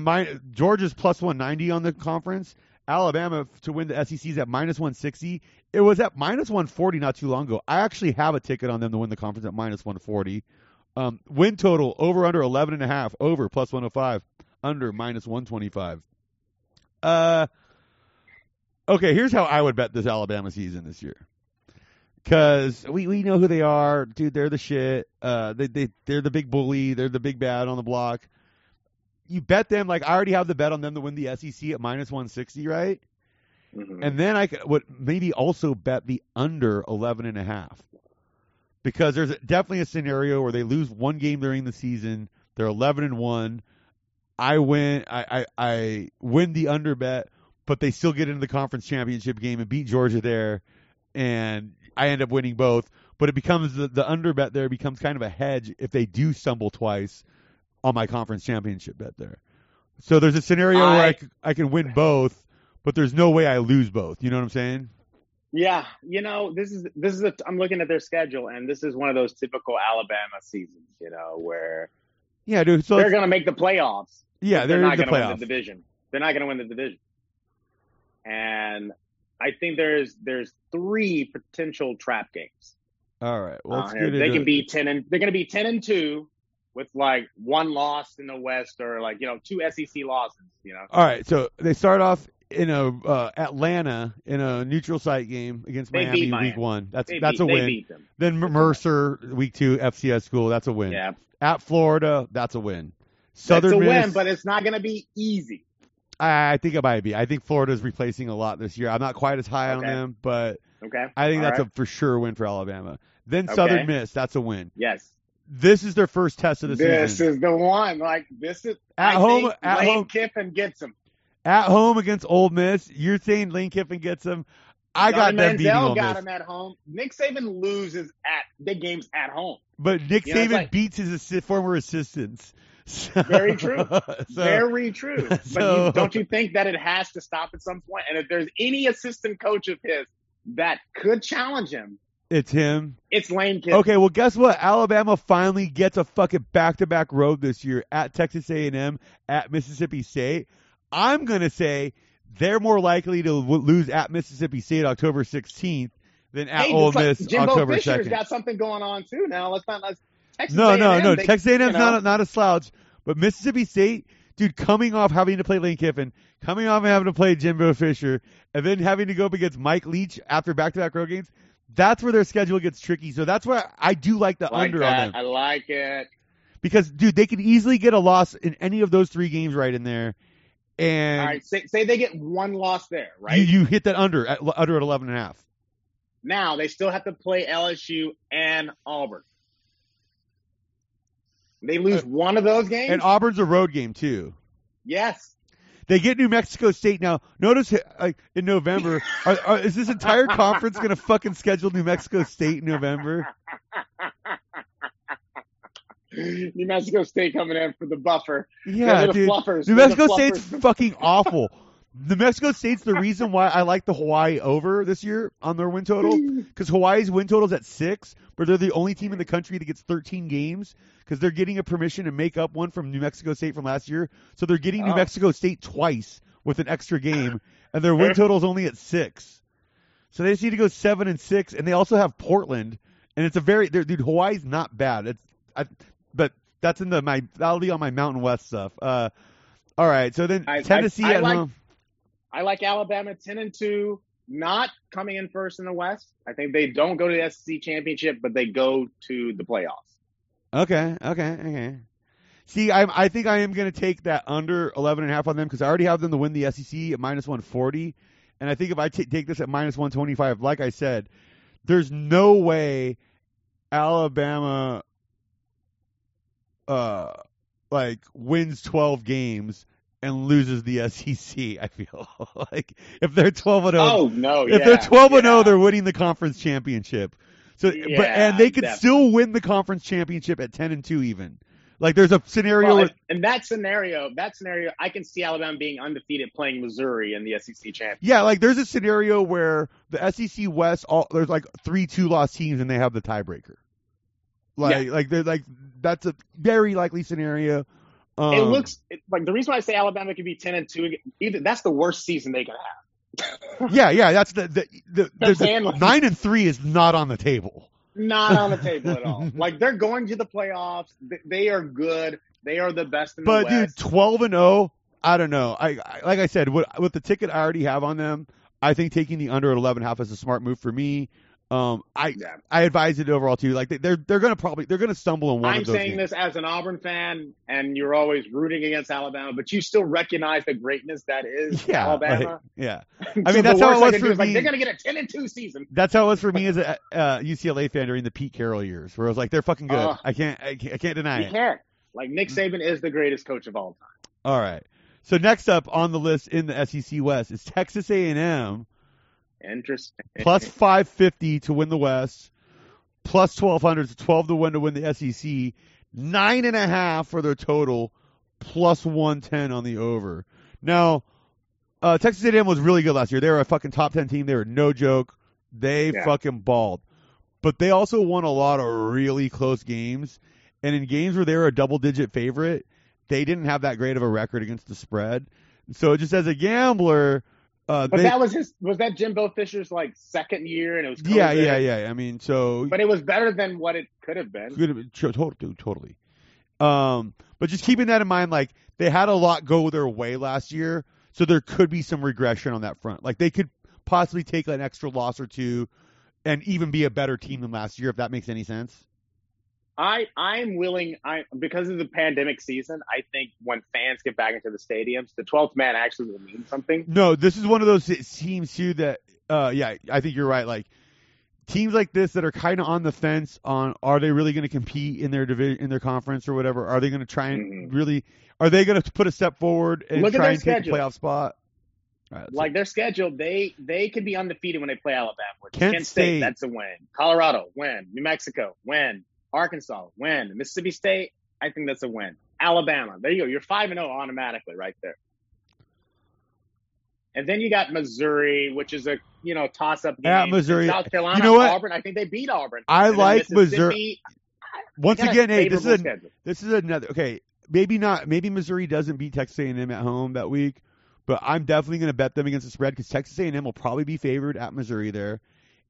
Georgia's plus one ninety on the conference. Alabama to win the SEC is at minus one sixty. It was at minus one forty not too long ago. I actually have a ticket on them to win the conference at minus one forty. Um, win total over under eleven and a half. Over plus one hundred five. Under minus one twenty five. Uh, okay. Here's how I would bet this Alabama season this year. Cause we, we know who they are, dude. They're the shit. Uh, they they they're the big bully. They're the big bad on the block. You bet them like I already have the bet on them to win the SEC at minus one sixty, right? Mhm. And then I could would maybe also bet the under eleven and a half, because there's definitely a scenario where they lose one game during the season. They're eleven and one. I win. I I, I win the under bet, but they still get into the conference championship game and beat Georgia there, and I end up winning both. But it becomes the, the under bet there becomes kind of a hedge if they do stumble twice on my conference championship bet there. So there's a scenario where I, c- I can win both, but there's no way I lose both. You know what I'm saying? Yeah, you know, this is this is a, I'm looking at their schedule, and this is one of those typical Alabama seasons, you know, where Yeah, dude. So they're going to make the playoffs. yeah, but they're, not the gonna win playoff. the division. They're not going to win the division. And I think there's there's three potential trap games. All right, well, Uh, let's here. get they can it. be ten and they're going to be ten and two with like one loss in the West or like you know two SEC losses. You know, All right, so they start off in a uh, Atlanta in a neutral site game against Miami, Miami. week one. That's they that's beat, a win. Then Mercer week two FCS school. That's a win. Yeah, At Florida, that's a win. Southern that's a Miss. win, but it's not going to be easy. I, I think it might be. I think Florida's replacing a lot this year. I'm not quite as high on them, but Okay, I think All that's right. a for sure win for Alabama. Then Okay. Southern Miss, that's a win. yes. This is their first test of the This season. This is the one. Like this is At I home- think at Lane home- Kiffin gets him. At home against Ole Miss, you're saying Lane Kiffin gets them. I got Johnny them beating Manziel Ole got Miss. him at home. Nick Saban loses at big games at home. But Nick You know, Saban like- beats his assi- former assistants. So- Very true. so, Very true. But so- you, don't you think that it has to stop at some point? And if there's any assistant coach of his that could challenge him, it's him. it's Lane Kiffin. Okay, well, guess what? Alabama finally gets a fucking back-to-back road this year at Texas A&M, at Mississippi State. I'm gonna say they're more likely to w- lose at Mississippi State October 16th than at Hey, Ole it's like Miss Jimbo October Fisher's 2nd. got something going on too. Now let's not. Let's, Texas No, no, A&M, no. they- Texas A&M's you know, not a, not a slouch, but Mississippi State, dude, coming off having to play Lane Kiffin, coming off having to play Jimbo Fisher, and then having to go up against Mike Leach after back-to-back road games. That's where their schedule gets tricky. So that's where I do like the like under that. on them I like it. because, dude, they could easily get a loss in any of those three games right in there, and All right, say, say they get one loss there, right? you you hit that under at under at eleven and a half. now they still have to play LSU and Auburn. They lose one of those games. Uh, And Auburn's a road game too. yes. They get New Mexico State now. Notice, like in November, are, are, is this entire conference going to fucking schedule New Mexico State in November? New Mexico State coming in for the buffer. Yeah, the dude. fluffers. New Mexico State's fucking awful. New Mexico State's the reason why I like the Hawaii over this year on their win total because Hawaii's win total's at six, but they're the only team in the country that gets 13 games because they're getting a permission to make up one from New Mexico State from last year. So they're getting New Oh. Mexico State twice with an extra game, and their win total is only at six. So they just need to go seven and six, and they also have Portland, and it's a very dude. Hawaii's not bad. It's I, but that's in the my that'll be on my Mountain West stuff. Uh, all right, so then I- Tennessee I at like- home. I like Alabama ten and two, not coming in first in the West. I think they don't go to the SEC championship, but they go to the playoffs. Okay, okay, okay. See, I I think I am going to take that under 11 and a half on them because I already have them to win the SEC at minus 140, and I think if I ta- take this at minus 125, like I said, there's no way Alabama uh like wins 12 games and loses the SEC. I feel like if they're 12 and 0, Oh no! if yeah, they're 12 and 0, they're winning the conference championship. So, but and they could definitely. still win the conference championship at 10 and 2 even. Like there's a scenario Well, where, in, in that scenario, that scenario, I can see Alabama being undefeated playing Missouri in the SEC championship. yeah, like there's a scenario where the SEC West all there's like 3 2 loss teams and they have the tiebreaker. Like like they're like that's a very likely scenario. Um, it looks it, like the reason why I say Alabama could be ten and two. Either that's the worst season they could have. Yeah, yeah, that's the the, the, the, the like- 9 and 3 is not on the table. Not on the table at all. Like they're going to the playoffs. They- They are good. They are the best in the west. But dude, twelve and zero. I don't know. I, I like I said, with, with the ticket I already have on them, I think taking the under at eleven half is a smart move for me. Um, I Yeah. I advise it overall too. Like they, they're they're gonna probably they're gonna stumble in one I'm saying games. this as an Auburn fan, and you're always rooting against Alabama, but you still recognize the greatness that is Yeah, Alabama. like, yeah. So I mean, that's how it was for is, like me. they're gonna get a ten and two season. That's how it was for me as a uh, UCLA fan during the Pete Carroll years, where I was like, they're fucking good. Ugh. I can't I can't, I can't deny You it. can't. Like Nick Saban is the greatest coach of all time. All right. So next up on the list in the SEC West is Texas A&M. Interesting. plus 550 to win the West, plus 1200 to 12 to win to win the SEC, nine and a half for their total, plus 110 on the over. Now, uh, Texas A&M was really good last year. They were a fucking top 10 team. They were no joke. They Yeah. fucking balled. But they also won a lot of really close games. And in games where they were a double digit favorite, they didn't have that great of a record against the spread. So just as a gambler, uh, But they, that was his. Was that Jimbo Fisher's like second year, and it was yeah, COVID, yeah, yeah. I mean, so But it was better than what it could have been. Could have been to- to- totally. Um, but just keeping that in mind, like they had a lot go their way last year, so there could be some regression on that front. Like they could possibly take an extra loss or two, and even be a better team than last year, if that makes any sense. I I'm willing. I because of the pandemic season. I think when fans get back into the stadiums, the 12th man actually will mean something. No, this is one of those teams too that, uh, yeah, I think you're right. Like teams like this that are kind of on the fence on are they really going to compete in their division in their conference or whatever? Are they going to try and Mhm. really? Are they going to put a step forward and Look at try their and take a playoff spot? Right, Like their schedule, they they could be undefeated when they play Alabama. Kent Kent, State. State, that's a win. Colorado, win. New Mexico, win. Arkansas, win. Mississippi State, I think that's a win. Alabama, there you go. You're five and zero automatically right there. And then you got Missouri, which is a you know toss up game. At Missouri. South Carolina, You know what? Auburn. I think they beat Auburn. I And like Missouri. Once they got a again, hey, this is a, this is another okay. Maybe not. Maybe Missouri doesn't beat Texas A&M at home that week, but I'm definitely going to bet them against the spread because Texas A&M will probably be favored at Missouri there.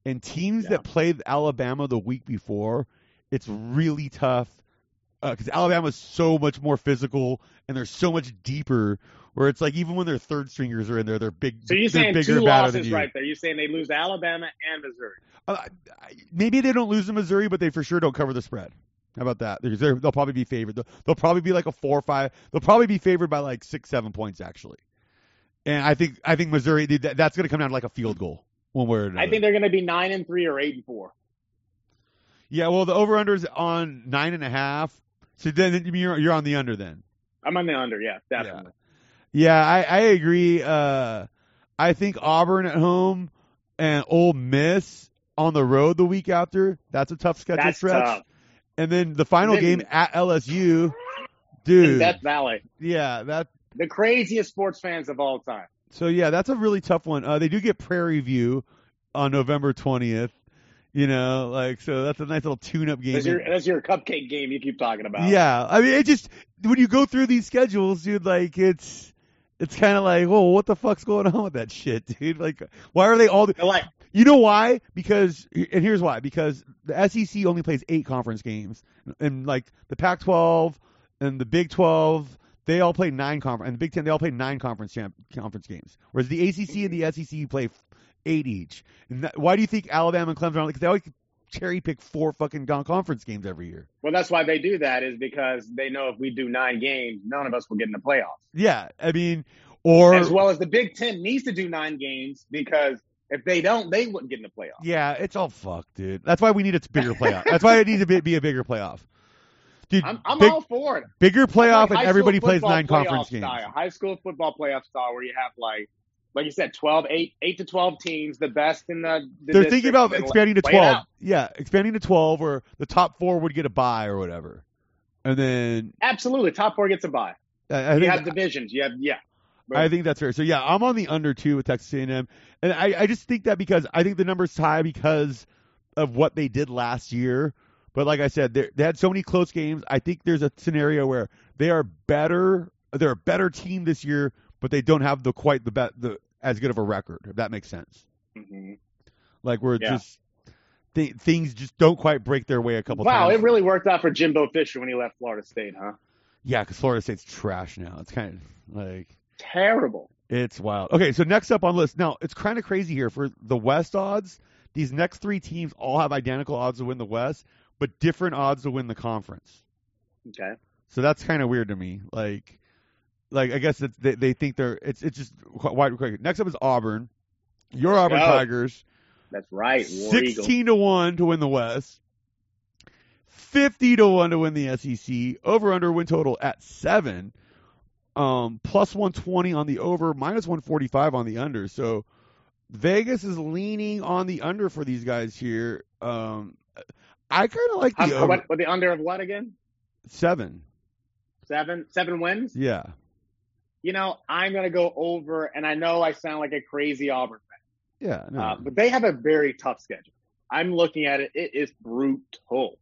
And teams Yeah. that played Alabama the week before, it's really tough because Alabama is so much more physical and they're so much deeper. Where it's like even when their third stringers are in there, they're big. So you're saying bigger, two losses right there. You're saying they lose Alabama and Missouri. Uh, maybe they don't lose to Missouri, but they for sure don't cover the spread. How about that? They're, they're, they'll probably be favored. They'll, they'll probably be like a four or five. They'll probably be favored by like six, seven points actually. And I think I think Missouri that, that's going to come down to like a field goal one way or another. I think they're going to be nine and three or eight and four. Yeah. Well, the over under is on nine and a half. So then you're you're on the under then. I'm on the under. Yeah, definitely. Yeah, I, I agree. Uh, I think Auburn at home and Ole Miss on the road the week after. That's a tough schedule That's stretch. tough. And then the final Then- game at LSU, dude. Death Valley, yeah, that. the craziest sports fans of all time. So yeah, that's a really tough one. Uh, they do get Prairie View on November twentieth. You know, like so that's a nice little tune-up game. That's your, that's your cupcake game you keep talking about. Yeah, I mean, it just when you go through these schedules, dude, like it's It's kind of like, well, what the fuck's going on with that shit, dude? Like, why are they all? They're like, You know why? Because, and here's why. Because the SEC only plays eight conference games, and like the Pac-12 and the Big 12, they all play nine conference, and the Big Ten, they all play nine conference champ, conference games. Whereas the ACC and the SEC play eight each. And that, why do you think Alabama and Clemson are? Because they always cherry pick four fucking conference games every year. well, that's why they do that is because they know if we do nine games, none of us will get in the playoffs. Yeah, I mean, or As well as the Big Ten needs to do nine games because if they don't, they wouldn't get in the playoffs. Yeah, it's all fucked, dude. That's why we need a bigger playoff. That's why it needs to be, be a bigger playoff. Dude, I'm, I'm big- all for it. bigger playoff Like and everybody plays nine conference playoff games. Style. High school football playoff style where you have like, like you said, 12, 8, 8 to 12 teams, the best in the. the They're thinking about expanding to 12. Yeah, expanding to 12 where the top four would get a bye or whatever. And then Absolutely. Top four gets a bye. I, I You think have divisions. You have, yeah. I think that's fair. So yeah, I'm on the under two with Texas A&M, and I, I just think that because I think the number's high because of what they did last year. But like I said, they they had so many close games. I think there's a scenario where they are better. They're a better team this year, but they don't have the quite the bet the as good of a record. If that makes sense. hmm Like we're Yeah. just th- things just don't quite break their way a couple times. Wow, times. it really worked out for Jimbo Fisher when he left Florida State, huh? yeah, because Florida State's trash now. It's kind of like Terrible. It's wild. Okay, so next up on the list. Now, it's kind of crazy here for the West odds. These next three teams all have identical odds to win the West, but different odds to win the conference. Okay. So that's kind of weird to me. Like, like I guess it's, they they think they're it's it's just qu- wide quick. Next up is Auburn. Your Auburn go. Tigers, That's right. War Eagle. sixteen to one to win the West, fifty to one to win the SEC. Over under win total at seven. Um, plus one twenty on the over, minus one forty five on the under. So Vegas is leaning on the under for these guys here. Um, I kind of like the how- over what, what the under of what again? seven. Seven? Seven wins? Yeah, You know, I'm going to go over, and I know I sound like a crazy Auburn fan. yeah. No. Uh, but they have a very tough schedule. I'm looking at it; it is brutal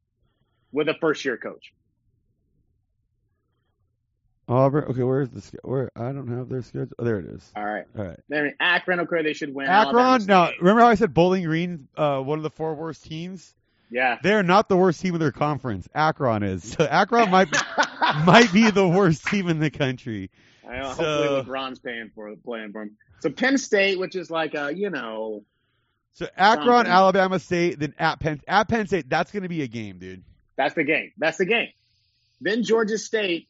with a first-year coach. Auburn. Okay, where's the where? I don't have their schedule. Oh, there it is. All right, All right. then Akron, okay, they should win. Akron. Now, remember how I said Bowling Green, uh, one of the four worst teams? yeah, They're not the worst team in their conference. Akron is. So Akron might might be the worst team in the country. I know, so- hopefully LeBron's paying for playing for him. So Penn State, which is like a you know, So Akron, Something. Alabama State, then at Penn at Penn State. That's going to be a game, dude. that's the game. That's the game. Then Georgia State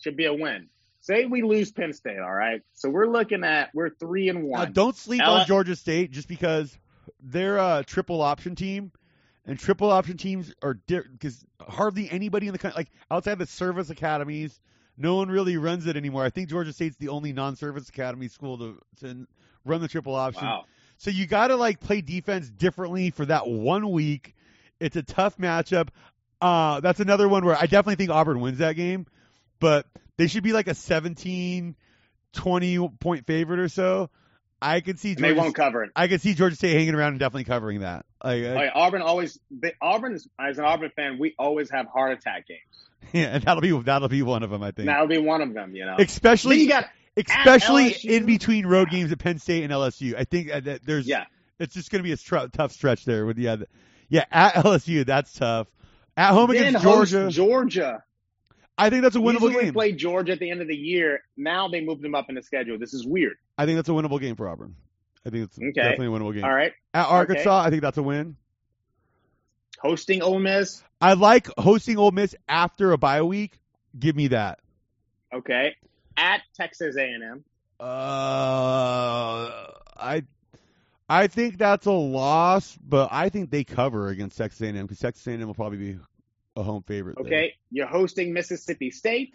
should be a win. Say we lose Penn State, all right. So we're looking at we're three and Now, one. don't sleep Ella- on Georgia State just because they're a triple option team, and triple option teams are because hardly anybody in the country, like outside the service academies, no one really runs it anymore. I think Georgia State's the only non-service academy school to to run the triple option. Wow. So you got to like play defense differently for that one week. It's a tough matchup. Uh, that's another one where I definitely think Auburn wins that game, but they should be like a 17, 20 point favorite or so. I could see And they Georgia, won't cover it. I could see Georgia State hanging around and definitely covering that. Like, Like Auburn always, they, Auburn is, as an Auburn fan, we always have heart attack games. yeah, and that'll be that'll be one of them, I think. That'll be one of them, you know. Especially you got especially LSU. in between road games at Penn State and LSU. I think that there's yeah, it's just going to be a str- tough stretch there with the other. yeah at LSU that's tough. At home then against Georgia, Georgia. I think that's a winnable Usually game. play Georgia at the end of the year. Now they moved them up in the schedule. This is weird. I think that's a winnable game for Auburn. I think it's Okay. definitely a winnable game. All right, At Arkansas, I think that's a win. Hosting Ole Miss. I like hosting Ole Miss after a bye week. Give me that. Okay, at Texas A&M. Uh, I I think that's a loss, but I think they cover against Texas A&M because Texas A&M will probably be a home favorite. there. Okay, you're hosting Mississippi State.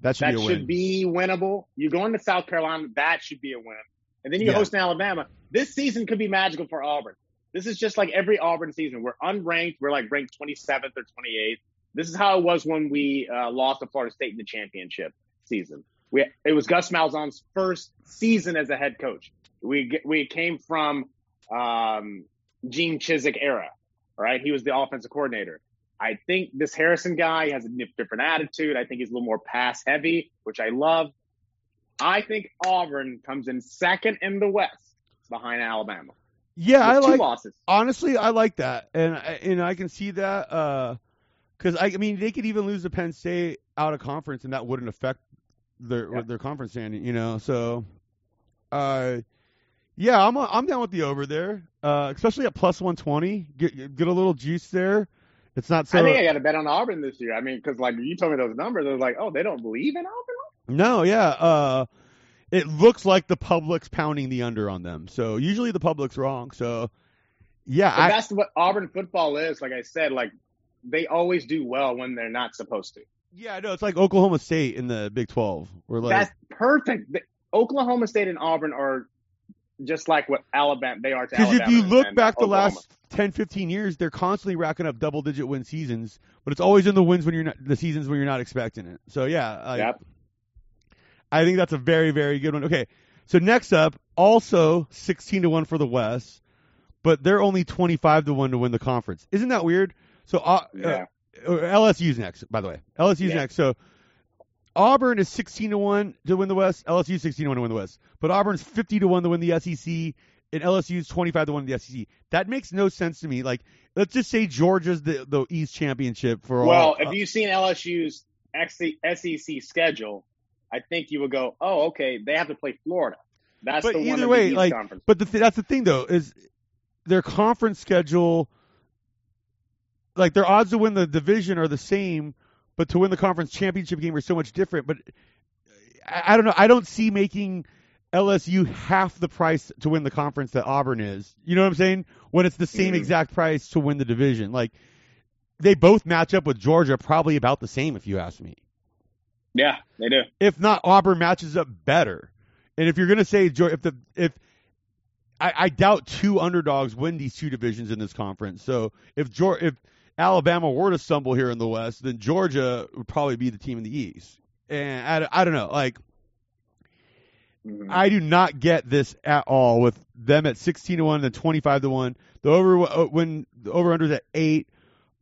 that should That be a should be winnable. You're going to South Carolina. That should be a win. And then you're Yeah. hosting Alabama. This season could be magical for Auburn. This is just like every Auburn season. We're unranked. We're like ranked 27th or 28th. This is how it was when we uh, lost to Florida State in the championship season. We it was Gus Malzahn's first season as a head coach. We we came from um, Gene Chizik era, right? He was the offensive coordinator. I think this Harsin guy has a different attitude. I think he's a little more pass heavy, which I love. I think Auburn comes in second in the West behind Alabama. Yeah, I with like losses. honestly, I like that, and I- and I can see that because I, I mean they could even lose to Penn State out of conference, and that wouldn't affect their Yeah. their conference standing, you know. So, uh, yeah, I'm I'm down with the over there, uh, especially at plus one twenty. Get get a little juice there. It's not so. I think I got to bet on Auburn this year. I mean, because like you told me those numbers, I was like, oh, they don't believe in Auburn. No, yeah. Uh, it looks like the public's pounding the under on them. So usually the public's wrong. So yeah, I, that's what Auburn football is. Like I said, like they always do well when they're not supposed to. yeah, no, it's like Oklahoma State in the Big Twelve. We're like, That's perfect. The, Oklahoma State and Auburn are just like what Alabama they are to because if you look back the last 10, 15 years, they're constantly racking up double digit win seasons, but it's always in the wins when you're not the seasons when you're not expecting it. So yeah, I, Yep. I think that's a very very good one. Okay, so next up, also sixteen to one for the West, but they're only twenty five to one to win the conference. Isn't that weird? So uh, Yeah. uh, LSU's next, by the way. LSU's Yeah. next. So Auburn is 16 to 1 to win the West. LSU 16 to 1 to win the West. But Auburn's 50 to 1 to win the SEC and LSU's 25 to 1 to the SEC. That makes no sense to me. Like let's just say Georgia's the the East Championship for Well, all if you've seen LSU's SEC schedule, I think you would go, oh, okay, they have to play Florida. That's But the one either way, the like, Conference. But the th- that's the thing though is their conference schedule like their odds to win the division are the same, but to win the conference championship game are so much different. But I, I don't know. I don't see making LSU half the price to win the conference that Auburn is. You know what I'm saying? When it's the same Mhm. exact price to win the division. Like they both match up with Georgia probably about the same if you ask me. Yeah, they do. If not, Auburn matches up better. And if you're going to say if the if I, I doubt two underdogs win these two divisions in this conference. So if Geor- if Alabama were to stumble here in the West, then Georgia would probably be the team in the East. And I, I don't know, like Mhm. I do not get this at all with them at 16 to 1 and then 25 to 1. The over uh, when the over unders at 8,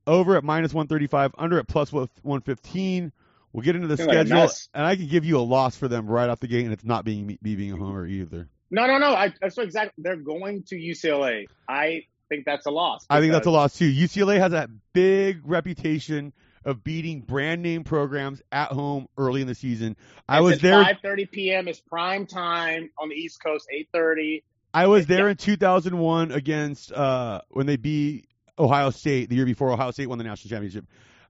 over at minus 135, under at plus 115. We'll get into the like a schedule mess. and I can give you a loss for them right off the gate and it's not being me being a homer either. No, no, no. I, that's what exactly. They're going to UCLA. I think that's a loss. I think that's a loss too. UCLA has that big reputation of beating brand name programs at home early in the season. I was there 5:30 p.m. is prime time on the East Coast. 8:30. I was there Yeah. in 2001 against uh, when they beat Ohio State the year before Ohio State won the national championship.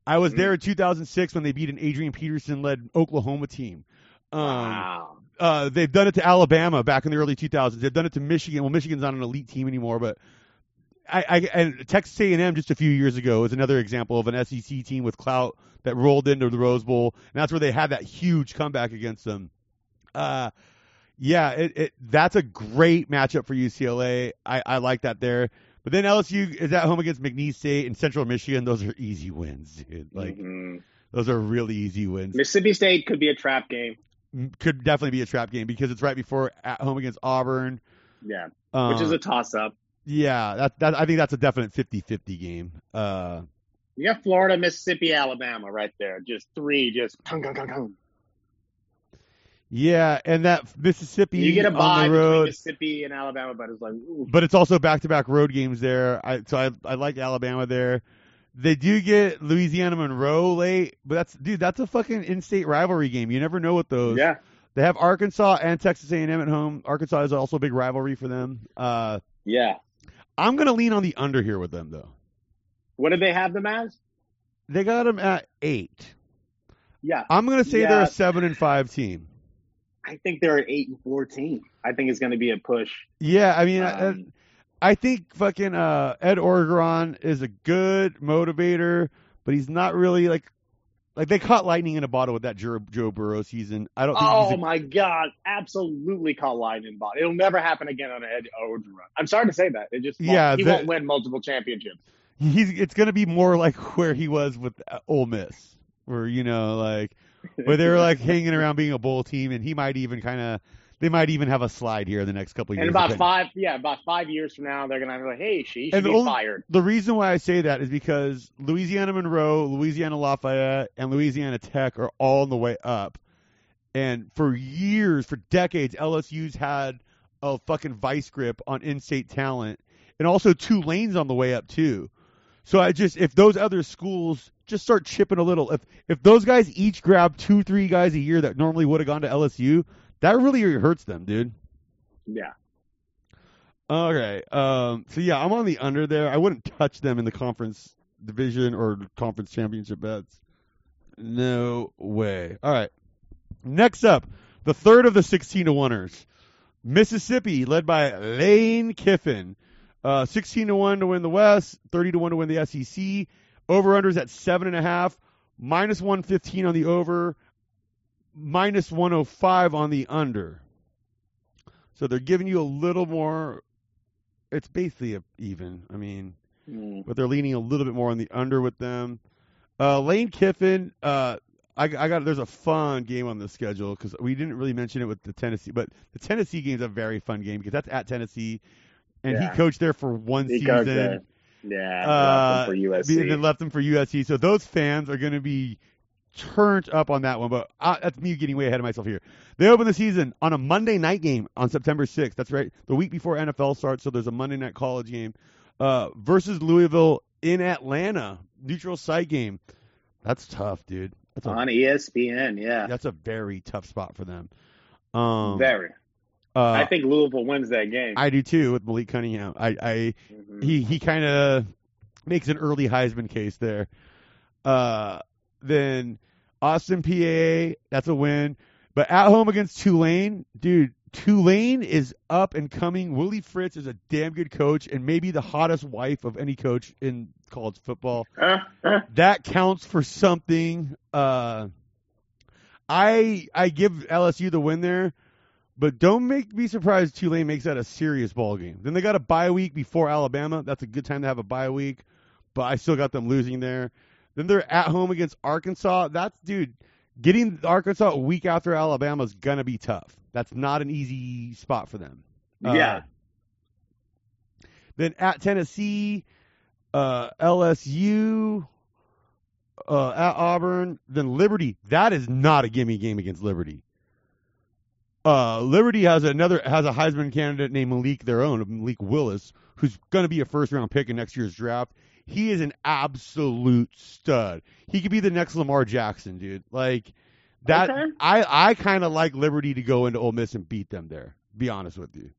I was Mhm. there in 2006 when they beat an Adrian Peterson led Oklahoma team. Um, wow. uh, they've done it to Alabama back in the early 2000s. They've done it to Michigan. Well, Michigan's not an elite team anymore, but I, I and Texas A&M just a few years ago is another example of an SEC team with clout that rolled into the Rose Bowl, and that's where they had that huge comeback against them. Uh, yeah, it, it that's a great matchup for UCLA. I, I like that there. But then LSU is at home against McNeese State and Central Michigan. Those are easy wins, dude. Like Mhm. those are really easy wins. Mississippi State could be a trap game. Could definitely be a trap game because it's right before at home against Auburn. Yeah, Um, which is a toss up. yeah, that that I think that's a definite 50-50 game. Uh, You got Florida, Mississippi, Alabama right there. Just three, just gung, gung, gung. Yeah, and that Mississippi You get a on bye the road, Mississippi and Alabama, but it's like, ooh. but it's also back-to-back road games there. I so I I like Alabama there. They do get Louisiana Monroe late, but that's dude, that's a fucking in-state rivalry game. You never know what those. yeah. They have Arkansas and Texas A&M at home. Arkansas is also a big rivalry for them. Uh, Yeah. I'm gonna lean on the under here with them though. What did they have them as? They got them at eight. Yeah. I'm gonna say they're a seven and five team. I think they're at eight and fourteen. I think it's going to be a push. Yeah, I mean, I, Um, I think fucking uh, Ed Orgeron is a good motivator, but he's not really like like they caught lightning in a bottle with that Joe, Joe Burrow season. I don't think oh a, my God! Absolutely caught lightning in bottle. It'll never happen again on Ed Orgeron. I'm sorry to say that. It just won't. Yeah, he that- won't win multiple championships. he's it's gonna be more like where he was with uh, Ole Miss, where you know like where they were like hanging around being a bowl team, and he might even kind of they might even have a slide here in the next couple of years. And about depending- five, yeah, about five years from now, they're gonna be like, "Hey, she should And the be only- fired." The reason why I say that is because Louisiana Monroe, Louisiana Lafayette, and Louisiana Tech are all on the way up. And for years, for decades, LSU's had a fucking vice grip on in-state talent, and also Tulane's on the way up too. So I just if those other schools just start chipping a little, if if those guys each grab two, three guys a year that normally would have gone to LSU, that really hurts them, dude. Yeah. Okay. Um. So yeah, I'm on the under there. I wouldn't touch them in the conference division or conference championship bets. No way. All right. Next up, the third of the 16 to oneers, Mississippi, led by Lane Kiffin. Uh, 16 to 1 to win the West, 30 to 1 to win the SEC. Over unders at 7.5, minus 115 on the over, minus 105 on the under. So they're giving you a little more. It's basically a, even. I mean, Mm. but they're leaning a little bit more on the under with them. Uh, Lane Kiffin, uh, I, I got there's a fun game on the schedule because we didn't really mention it with the Tennessee, but the Tennessee game is a very fun game because that's at Tennessee, and Yeah. he coached there for one He season. Yeah. Uh, left him for USC. and then left them for USC. So those fans are going to be turned up on that one. But uh, that's me getting way ahead of myself here. They open the season on a Monday night game on September 6th. That's right, the week before NFL starts. So there's a Monday night college game uh, versus Louisville in Atlanta, neutral site game. That's tough, dude. That's a, on ESPN. Yeah. that's a very tough spot for them. Um, Very. Uh, I think Louisville wins that game. I do too with Malik Cunningham. I, I Mhm. he he kind of makes an early Heisman case there. Uh, then Austin Peay, that's a win. But at home against Tulane, dude, Tulane is up and coming. Willie Fritz is a damn good coach and maybe the hottest wife of any coach in college football. That counts for something. Uh, I I give LSU the win there, but don't make me surprised Tulane makes that a serious ball game. Then they got a bye week before Alabama. That's a good time to have a bye week, but I still got them losing there. Then they're at home against Arkansas. That's dude, getting Arkansas a week after Alabama is gonna be tough. That's not an easy spot for them. Uh, yeah. Then at Tennessee, uh, LSU, uh, at Auburn, then Liberty. That is not a gimme game against Liberty. Uh, Liberty has another has a Heisman candidate named Malik, their own Malik Willis, who's going to be a first round pick in next year's draft. He is an absolute stud. He could be the next Lamar Jackson, dude. Like that. Okay. I I kind of like Liberty to go into Ole Miss and beat them there. Be honest with you.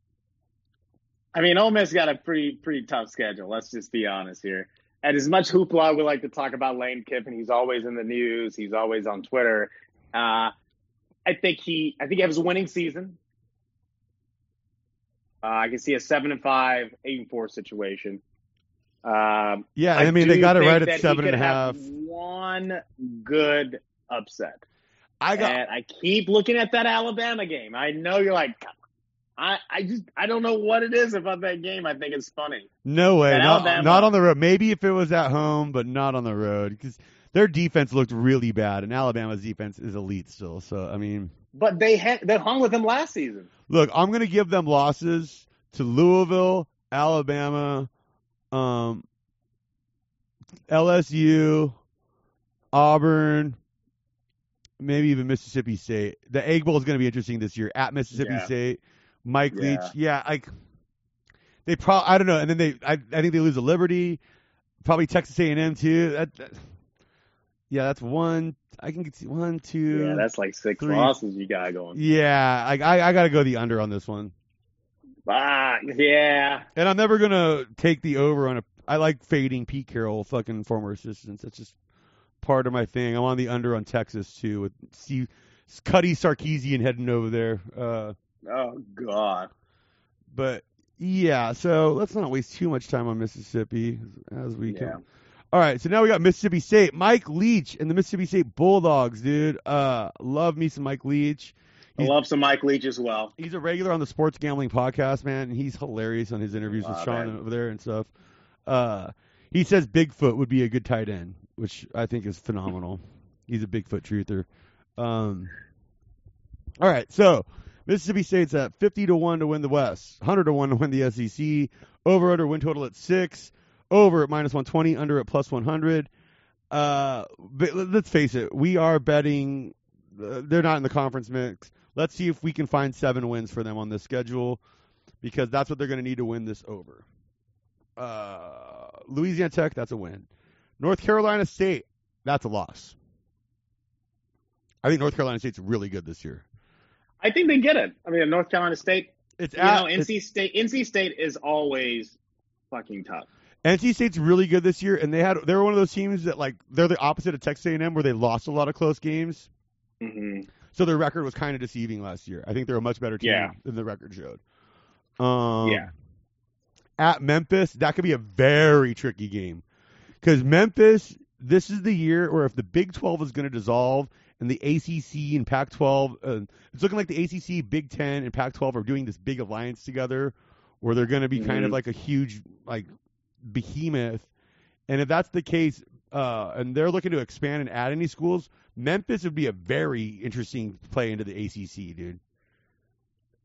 I mean, Ole Miss got a pretty pretty tough schedule. Let's just be honest here. And as much hoopla we like to talk about Lane Kiffin, he's always in the news. He's always on Twitter. Uh, I think he, I think he has a winning season. Uh, I can see a seven and five, eight and four situation. Um, Yeah, I, mean they got it right at he and a half. One good upset. I got and I keep looking at that Alabama game. I know you're like, I, I just, I don't know what it is about that game. I think it's funny. no way, not, not on the road. Maybe if it was at home, but not on the road because their defense looked really bad, and Alabama's defense is elite still. So I mean, But they had, they hung with them last season. look, I'm gonna give them losses to Louisville, Alabama, um, LSU, Auburn, maybe even Mississippi State. The Egg Bowl is going to be interesting this year at Mississippi Yeah. State. Mike Yeah. Leach, yeah, like they probably I don't know, and then they I, I think they lose to Liberty, probably Texas A&M too. That, that- yeah, that's one. I can see one, two. Yeah, that's like six three. losses you got going. yeah. I I, I got to go the under on this one. Ah, yeah. And I'm never gonna take the over on a. I like fading Pete Carroll, fucking former assistants. That's just part of my thing. I'm on the under on Texas too with Steve, Cuddy Sarkisian heading over there. Uh, Oh God. but yeah, so let's not waste too much time on Mississippi as we Yeah. can. All right, so now we got Mississippi State, Mike Leach and the Mississippi State Bulldogs, dude. Uh, love me some Mike Leach. I love some Mike Leach as well. He's a regular on the sports gambling podcast, man, and he's hilarious on his interviews with Sean man. over there and stuff. Uh, he says Bigfoot would be a good tight end, which I think is phenomenal. He's a Bigfoot truther. Um, all right, so Mississippi State's at fifty to one to win the West, hundred to one to win the SEC. Over under win total at six. Over at minus one twenty. Under at plus one hundred. Uh, but let- let's face it, we are betting uh, they're not in the conference mix. Let's see if we can find seven wins for them on this schedule, because that's what they're going to need to win this over. Uh, Louisiana Tech, that's a win. North Carolina State, that's a loss. I think North Carolina State's really good this year. I think they get it. I mean, North Carolina State. It's You at, know, NC State. NC State is always fucking tough. NC State's really good this year, and they had they were one of those teams that like they're the opposite of Texas A&M where they lost a lot of close games. hmm So their record was kind of deceiving last year. I think they're a much better team Yeah. than the record showed. Um, Yeah. At Memphis, that could be a very tricky game because Memphis. This is the year where if the Big 12 is going to dissolve and the ACC and Pac-12, uh, it's looking like the ACC, Big 10, and Pac-12 are doing this big alliance together, where they're going to be kind of Mhm. like a huge like behemoth. And if that's the case, uh, and they're looking to expand and add any schools, Memphis would be a very interesting play into the ACC, dude.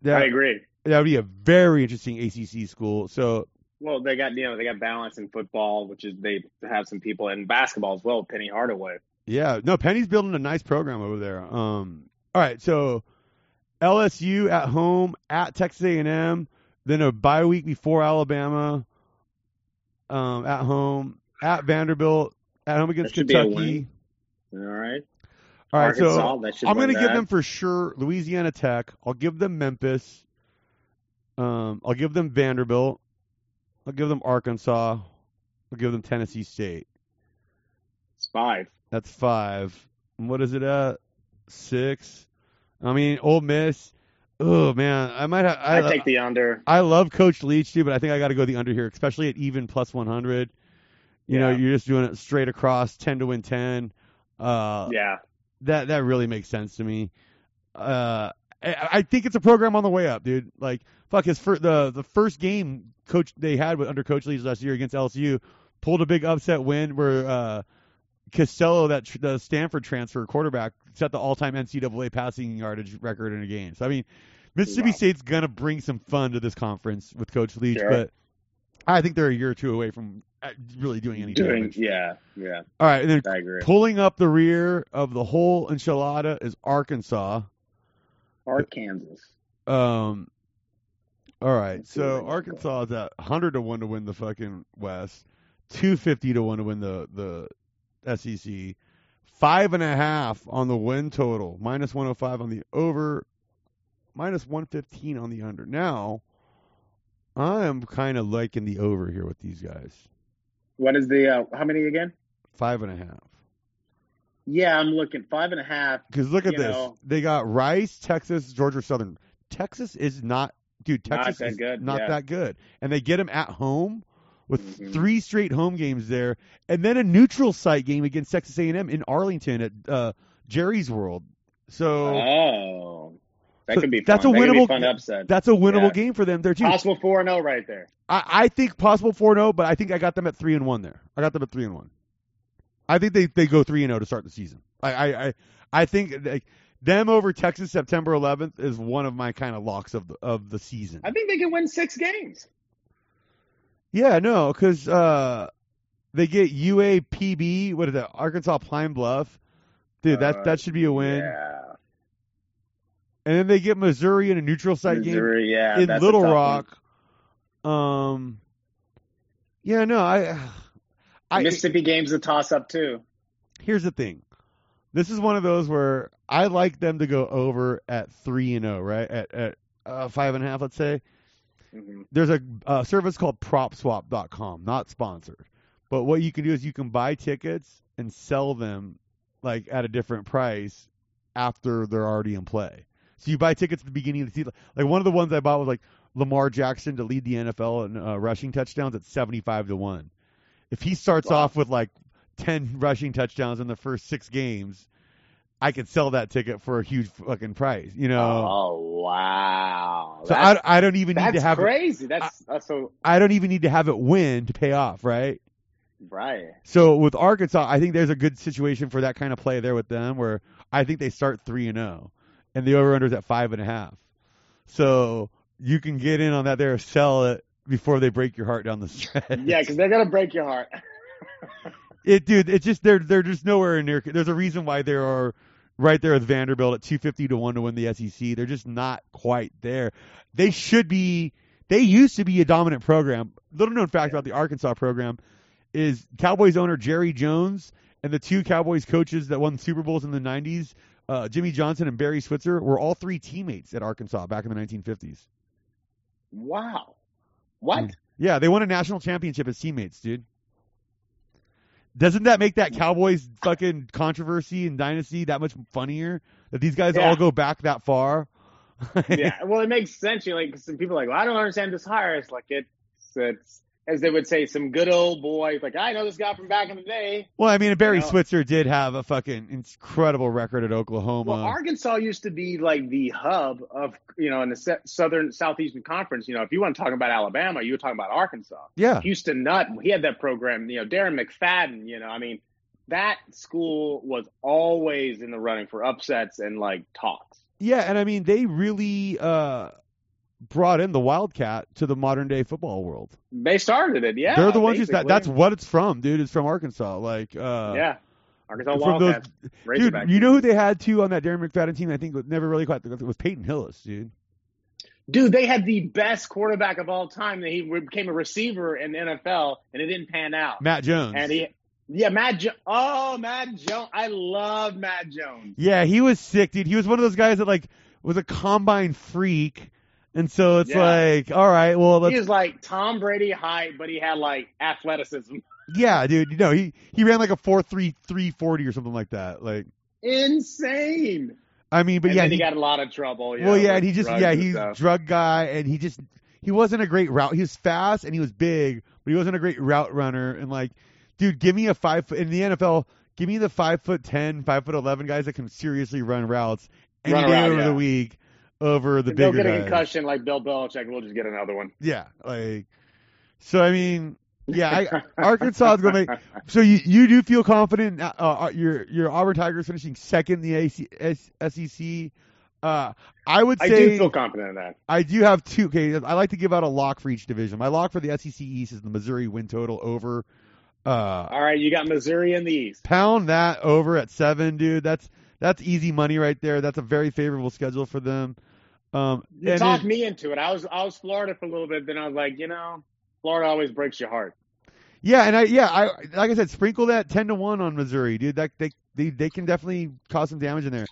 That, I agree. that would be a very interesting ACC school. So Well, they got you know they got balance in football, which is they have some people in basketball as well. Penny Hardaway. yeah, no, Penny's building a nice program over there. Um, all right, so LSU at home at Texas A&M, then a bye week before Alabama, um, at home at Vanderbilt, at home against That should be a Kentucky. All right. All right, Arkansas, so I'm going to give them for sure Louisiana Tech. I'll give them Memphis. Um, I'll give them Vanderbilt. I'll give them Arkansas. I'll give them Tennessee State. It's five. That's five. And what is it at? Six. I mean, Ole Miss. Oh man, I might have. I, I take the under. I love Coach Leach too, but I think I got to go the under here, especially at even plus 100. You know, you're just doing it straight across, 10 to win 10. Uh, Yeah. that that really makes sense to me. Uh, I, I think it's a program on the way up, dude. Like fuck his the the first game coach they had with under Coach Leach last year against LSU pulled a big upset win where uh, Costello, that tr- the Stanford transfer quarterback, set the all-time NCAA passing yardage record in a game. So I mean, Mississippi Wow. State's gonna bring some fun to this conference with Coach Leach, Sure. but I think they're a year or two away from uh, really doing any Doing damage. yeah, yeah. All right, and then I agree. Pulling up the rear of the whole enchilada is Arkansas. Arkansas. Um, all right, Let's see where so. Arkansas is at 100 to one to win the fucking West, 250 to one to win the the SEC, five and a half on the win total, minus 105 on the over, minus 115 on the under. Now, I am kind of liking the over here with these guys, What is the uh, how many again? five and a half. Yeah, I'm looking five and a half. Because look at this. know- They got Rice, Texas, Georgia Southern. Texas is not, dude. Not Texas that is good, not yeah. that good, and they get them at home with Mhm. three straight home games there, and then a neutral site game against Texas A&M in Arlington at uh, Jerry's World. So Oh, that So could be. that's a That winnable- fun upset. that's a winnable Yeah. game for them there too. Possible four and zero right there. I, I think possible four and zero, but I think I got them at three and one there. I got them at three and one. I think they, they go three and zero to start the season. I I I, I think like, them over Texas September 11th is one of my kind of locks of the of the season. I think they can win six games. Yeah, no, because uh, they get UAPB. What is that? Arkansas Pine Bluff. Dude, that Uh, that should be a win. Yeah, And then they get Missouri in a neutral site game Yeah, in Little Rock. Um, yeah, no, I, one. I Mississippi game's a toss up too. here's the thing. This is one of those where I like them to go over at three and zero, right? At at uh, five and a half, let's say. Hmm There's a, a service called PropSwap.com, not sponsored, but what you can do is you can buy tickets and sell them like at a different price after they're already in play. So you buy tickets at the beginning of the season. Like one of the ones I bought was like Lamar Jackson to lead the NFL in uh, rushing touchdowns at 75 to one. If he starts Wow. off with like 10 rushing touchdowns in the first six games, I could sell that ticket for a huge fucking price. You know. Oh wow, so that's, I, I don't even need to have it, crazy. That's that's so I don't even need to have it win to pay off, right? right. So with Arkansas, I think there's a good situation for that kind of play there with them, where I think they start three and zero, and the over under is at five and a half. So you can get in on that there, sell it before they break your heart down the stretch. Yeah, because they're gonna break your heart. it, dude, it's just they're they're just nowhere near. There's a reason why there are right there with Vanderbilt at 250 to 1 to win the SEC. They're just not quite there. They should be they used to be a dominant program. Little known fact about the Arkansas program is Cowboys owner Jerry Jones and the two Cowboys coaches that won Super Bowls in the 90s, uh, Jimmy Johnson and Barry Switzer, were all three teammates at Arkansas back in the 1950s. Wow. What? Yeah, they won a national championship as teammates, dude. Doesn't that make that Cowboys fucking controversy and dynasty that much funnier? That these guys Yeah. all go back that far? yeah, well, it makes sense. You know, like some people are like, well, I don't understand this hire. It's like it's it's as they would say, some good old boys. Like I know this guy from back in the day. Well, I mean, Barry You know- Switzer did have a fucking incredible record at Oklahoma. Well, Arkansas used to be like the hub of you know in the Southern Southeastern Conference. You know, if you want to talk about Alabama, you were talking about Arkansas. yeah, Houston Nutt, he had that program. You know, Darren McFadden. You know, I mean, that school was always in the running for upsets and like talks. yeah, and I mean, they really uh, brought in the Wildcat to the modern day football world. They started it. Yeah, They're the ones just that. That's what it's from, dude. It's from Arkansas. Like, uh, yeah. Arkansas from those, dude. You know who they had too on that Darren McFadden team? I think was never really quite. It was Peyton Hillis, dude. Dude, they had the best quarterback of all time. He became a receiver in the NFL, and it didn't pan out. Matt Jones. And he, yeah, Matt. Jo- oh, Matt Jones. I love Matt Jones. Yeah, he was sick, dude. He was one of those guys that like was a combine freak, and so it's Yeah. like, all right, well, let's He was like Tom Brady height, but he had like athleticism. Yeah, dude. You know, he he ran like a four three three forty or something like that. Like, Insane. I mean, but and yeah, he, he, got a lot of trouble. well, know, yeah, and he just yeah, he's drug guy, and he just he wasn't a great route. He was fast and he was big, but he wasn't a great route runner. And like, dude, give me a five foot in the NFL. Give me the five foot ten, five foot eleven guys that can seriously run routes any Run day around, over yeah. the week over the If they'll get a guys. concussion like Bill Belichick. We'll just get another one. Yeah, like so. I mean, yeah, I, Arkansas is going to make. So you you do feel confident? Uh, uh, your your Auburn Tigers finishing second in the AC, S, SEC. Uh, I would say I do feel confident in that. I do have two. Okay, I like to give out a lock for each division. My lock for the SEC East is the Missouri win total over. Uh, All right, you got Missouri in the East. pound that over at seven, dude. That's that's easy money right there. That's a very favorable schedule for them. Um, You talked then- me into it. I was I was Florida for a little bit, then I was like, you know, Florida always breaks your heart. Yeah, and I yeah, I like I said, sprinkle that ten to one on Missouri, dude. That they they they can definitely cause some damage in there.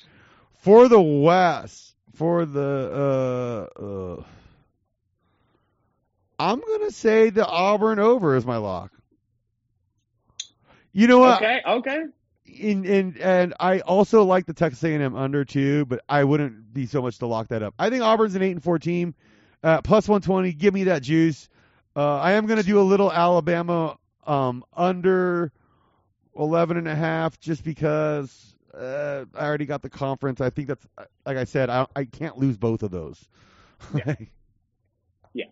For the West, for the uh uh I'm gonna say the Auburn over is my lock. You know what? Okay, okay. In, in, and I also like the Texas A&M under too, but I wouldn't be so much to lock that up. I think Auburn's an eight and four team, uh, plus one twenty. Give me that juice. Uh, I am going to do a little Alabama um, under eleven and a half, just because uh, I already got the conference. I think that's like I said, I I can't lose both of those. Yeah. Yeah.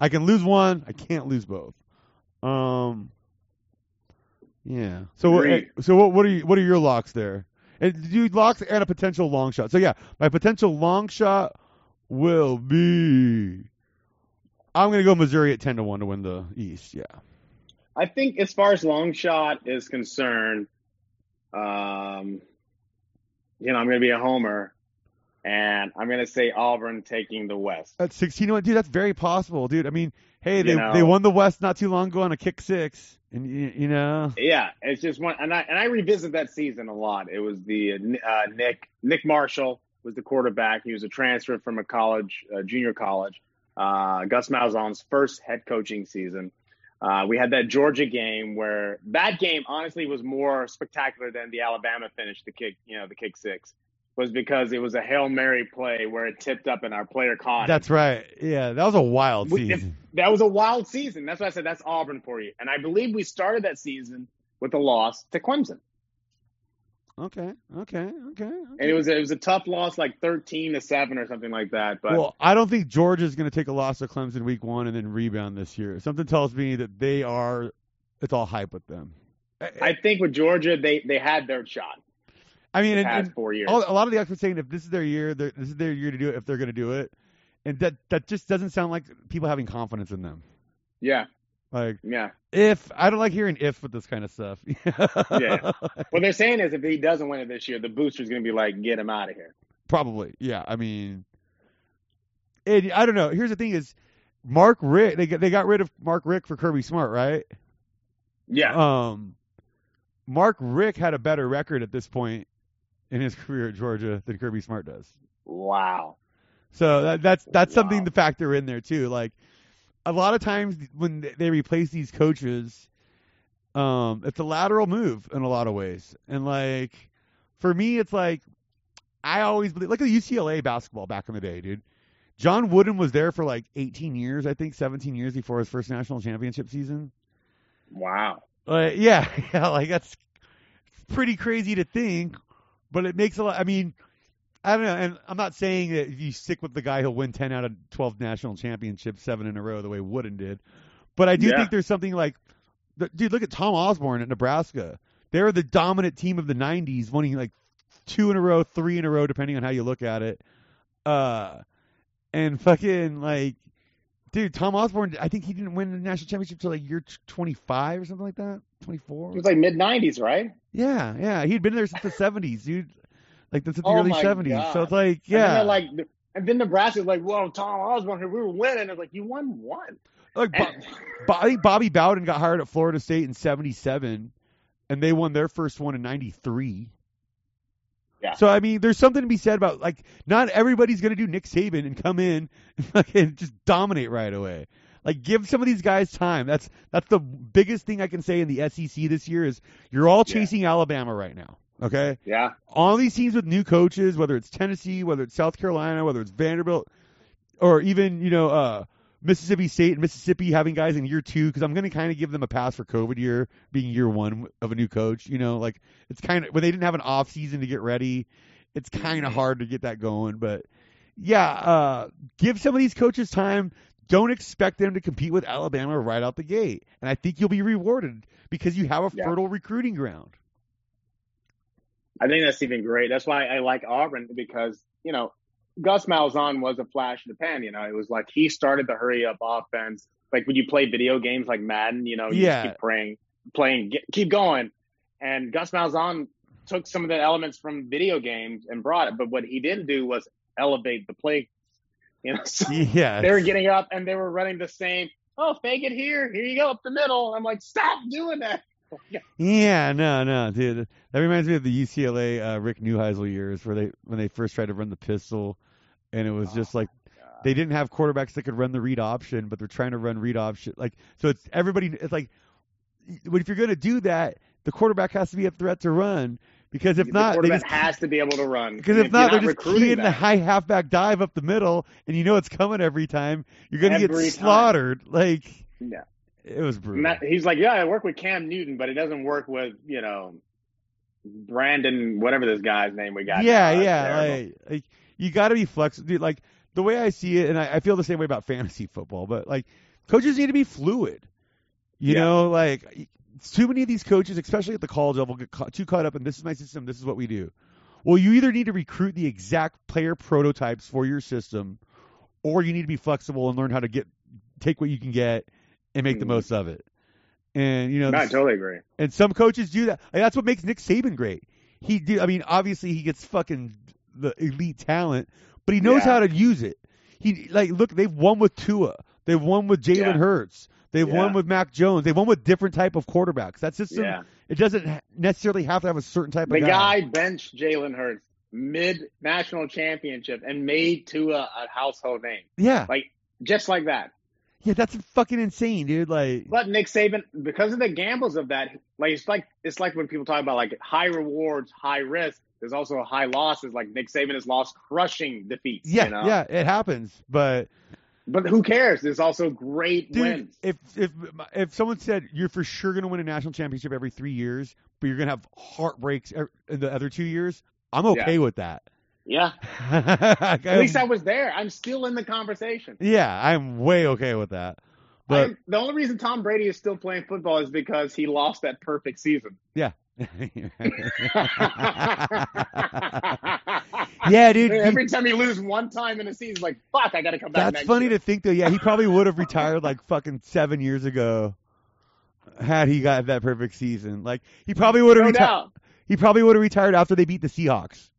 I can lose one. I can't lose both. Um. Yeah. So what? So what? What are you? What are your locks there? And do locks and a potential long shot. So yeah, my potential long shot will be. I'm gonna go Missouri at ten to one to win the East. Yeah. I think as far as long shot is concerned, um, you know, I'm going to be a homer, and I'm going to say Auburn taking the West. At 16 to one, dude, that's very possible, dude. I mean, hey, they You know. they won the West not too long ago on a kick six, and you, you know, Yeah, it's just one, and I and I revisit that season a lot. It was the uh, Nick Nick Marshall was the quarterback. He was a transfer from a college, uh, junior college. Uh, Gus Malzahn's first head coaching season. Uh, we had that Georgia game where that game honestly was more spectacular than the Alabama finish, the kick, you know, the kick six, was because it was a hail mary play where it tipped up and our player caught it. that's right. Yeah, that was a wild We- if- season. that was a wild season. That's why I said that's Auburn for you. And I believe we started that season with a loss to Clemson. Okay, okay, okay. okay. And it was it was a tough loss, like thirteen to seven or something like that. But well, I don't think Georgia's going to take a loss to Clemson week one and then rebound this year. Something tells me that they are. It's all hype with them. I think with Georgia, they they had their shot I mean, and, and four years. all, a lot of the experts saying if this is their year, they're- this is their year to do it. If they're going to do it, and that that just doesn't sound like people having confidence in them. yeah, Like Yeah. if I don't like hearing if with this kind of stuff. Yeah. What they're saying is if he doesn't win it this year, the booster's going to be like, get him out of here. Probably. Yeah. I mean, and I don't know. Here's the thing: is Mark Richt? They got, they got rid of Mark Richt for Kirby Smart, right? Yeah. Um, Mark Richt had a better record at this point in his career at Georgia than Kirby Smart does. Wow. So that, that's that's something Wow. to factor in there too. Like a lot of times when they replace these coaches, um, it's a lateral move in a lot of ways. And like for me, it's like I always believe. Look at UCLA basketball back in the day, dude. John Wooden was there for like 18 years, I think, 17 years before his first national championship season. Wow. Uh, yeah, yeah, like that's pretty crazy to think, but it makes a lot. I mean, I don't know, and I'm not saying that if you stick with the guy, he'll win 10 out of 12 national championships, seven in a row, the way Wooden did. But I do Yeah. think there's something like, dude, look at Tom Osborne at Nebraska. They were the dominant team of the 90s, winning like two in a row, three in a row, depending on how you look at it. Uh, and fucking like, dude, Tom Osborne, I think he didn't win the national championship till like year 25 or something like that, 24. It was like mid 90s, right? Yeah, yeah, he'd been there since the '70s, dude. Like that's the Oh early '70s. God. So it's like, yeah, they're like, and then Nebraska's like, well, Tom Osborne, we were winning. It's like, you won one. like And- Bo- I think Bobby Bowden got hired at Florida State in '77, and they won their first one in '93. Yeah. So I mean, there's something to be said about like not everybody's gonna do Nick Saban and come in and just dominate right away. Like give some of these guys time. That's that's the biggest thing I can say in the SEC this year is you're all Yeah. chasing Alabama right now. Okay. yeah. all these teams with new coaches, whether it's Tennessee, whether it's South Carolina, whether it's Vanderbilt, or even you know uh, Mississippi State and Mississippi having guys in year two, because I'm going to kind of give them a pass for COVID year being year one of a new coach. You know, like it's kind of when they didn't have an off season to get ready, it's kind of hard to get that going. But yeah, uh, give some of these coaches time. Don't expect them to compete with Alabama right out the gate, and I think you'll be rewarded because you have a Yeah. fertile recruiting ground. I think that's even great. That's why I like Auburn because, you know, Gus Malzahn was a flash in the pan. You know, it was like he started the hurry up offense. Like when you play video games like Madden, you know, you Yeah. keep praying, playing, get, keep going. And Gus Malzahn took some of the elements from video games and brought it. But what he didn't do was elevate the play. You know, so Yeah, they were getting up and they were running the same. Oh, fake it here. Here you go up the middle. I'm like, stop doing that. Yeah, yeah, no, no, dude. That reminds me of the UCLA uh, Rick Neuheisel years, where they when they first tried to run the pistol, and it was just like they didn't have quarterbacks that could run the read option, but they're trying to run read option. Like so, it's everybody. It's like, but if you're gonna do that, the quarterback has to be a threat to run because if the not, they quarterback just has to be able to run. because And if not, they're you're just keying the high halfback dive up the middle, and you know it's coming every time. You're gonna Every get slaughtered. Like Yeah. It was brutal. That- he's like, yeah, I work with Cam Newton, but it doesn't work with you know Brandon, whatever this guy's name we got. Yeah, now. Yeah. Like, like you got to be flexible. Like the way I see it, and I, I feel the same way about fantasy football. But like, coaches need to be fluid. You Yeah. know, like too many of these coaches, especially at the college level, get caught, too caught up in this is my system. This is what we do. Well, you either need to recruit the exact player prototypes for your system, or you need to be flexible and learn how to get take what you can get and make the Mhm. most of it. And you know, No, I totally agree. and some coaches do that. Like, that's what makes Nick Saban great. He do. I mean, obviously he gets fucking the elite talent, but he knows Yeah. how to use it. He like look. They've won with Tua. They've won with Jalen Yeah. Hurts. They've won with Mac Jones. They've won with different type of quarterbacks. That system. Yeah, It doesn't necessarily have to have a certain type the of guy benched Jalen Hurts mid national championship and made Tua a household name, Yeah, like just like that. Yeah. That's fucking insane, dude. Like, But Nick Saban, because of the gambles of that, like it's like it's like when people talk about like high rewards, high risk. There's also high losses. Like Nick Saban has lost crushing defeats. yeah, you know? yeah. It happens, but But who cares? There's also great Dude, wins. if if if someone said you're for sure going to win a national championship every three years, but you're going to have heartbreaks in the other two years, I'm okay with that. Yeah. At least I was there. I'm still in the conversation. yeah, I'm way okay with that. But I'm- the only reason Tom Brady is still playing football is because he lost that perfect season. yeah, yeah, dude. he- Every time you lose one time in a season, like fuck, I got to come back. that's funny year. to think though. Yeah, he probably would have retired like fucking seven years ago. had he got that perfect season. Like he probably would have No retired. He probably would have retired after they beat the Seahawks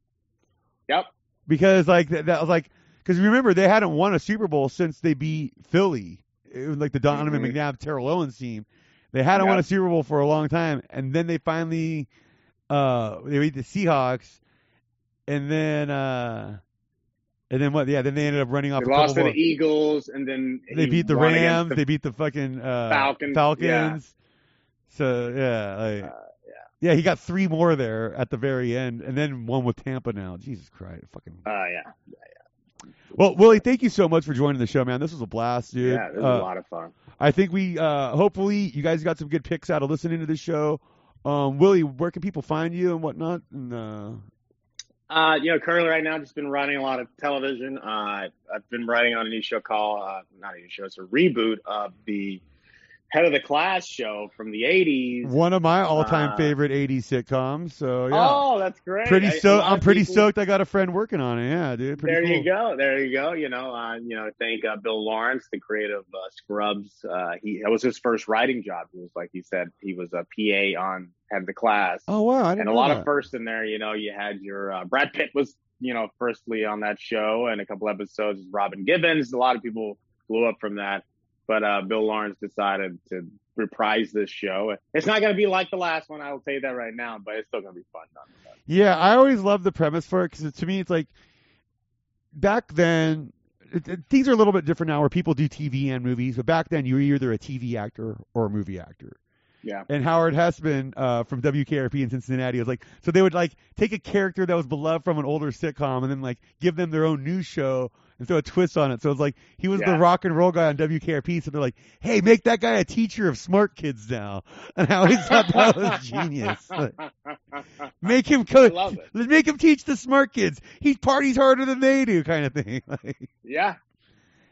Yep. because like that, that was like because remember they hadn't won a Super Bowl since they beat Philly. Was like the Donovan Mhm. McNabb, Terrell Owens team. They hadn't won a Super Bowl for a long time, and then they finally uh they beat the Seahawks, and then uh and then what? Yeah, then they ended up running off They lost to the. Eagles, and then They beat the Rams. the- They beat the fucking uh, Falcons, Falcons. So yeah, like, Uh, yeah, he got three more there at the very end, and then one with Tampa now. Jesus Christ, fucking. uh, yeah, yeah, yeah. Well, Willie, thank you so much for joining the show, man. This was a blast, dude. yeah, this is Uh, a lot of fun. I think we, uh, hopefully, you guys got some good picks out of listening to this show. Um, Willie, where can people find you and whatnot? And, uh, Uh, you know, currently right now, just been writing a lot of television. Uh, I've been writing on a new show called, uh, not a new show, it's a reboot of the Head of the Class show from the 80s. one of my all-time Uh, favorite '80s sitcoms. So yeah, Oh, that's great. pretty stoked. I'm pretty people- stoked. I got a friend working on it. Yeah, dude. Pretty There cool. you go. There you go. You know, uh, you know, thank uh, Bill Lawrence, the creative uh, Scrubs. Uh, he that was his first writing job. He was like he said he was a PA on Head of the Class. Oh wow, and a lot that. of firsts in there. You know, you had your uh, Brad Pitt was you know firstly on that show, and a couple episodes. Robin Givens. A lot of people blew up from that, but uh, Bill Lawrence decided to reprise this show. It's not going to be like the last one. I will tell you that right now, but it's still going to be fun. Yeah, I always love the premise for it because to me it's like back then. It, it, things are a little bit different now, where people do TV and movies. But back then, you were either a TV actor or a movie actor. Yeah. And Howard Hesseman uh, from WKRP in Cincinnati was like, so they would like take a character that was beloved from an older sitcom and then like give them their own new show and throw a twist on it. So it's like he was the rock and roll guy on WKRP. So they're like, hey, make that guy a teacher of smart kids now. And I always thought that was genius. Like, make him coach. Make him teach the smart kids. He parties harder than they do, kind of thing. Like, Yeah,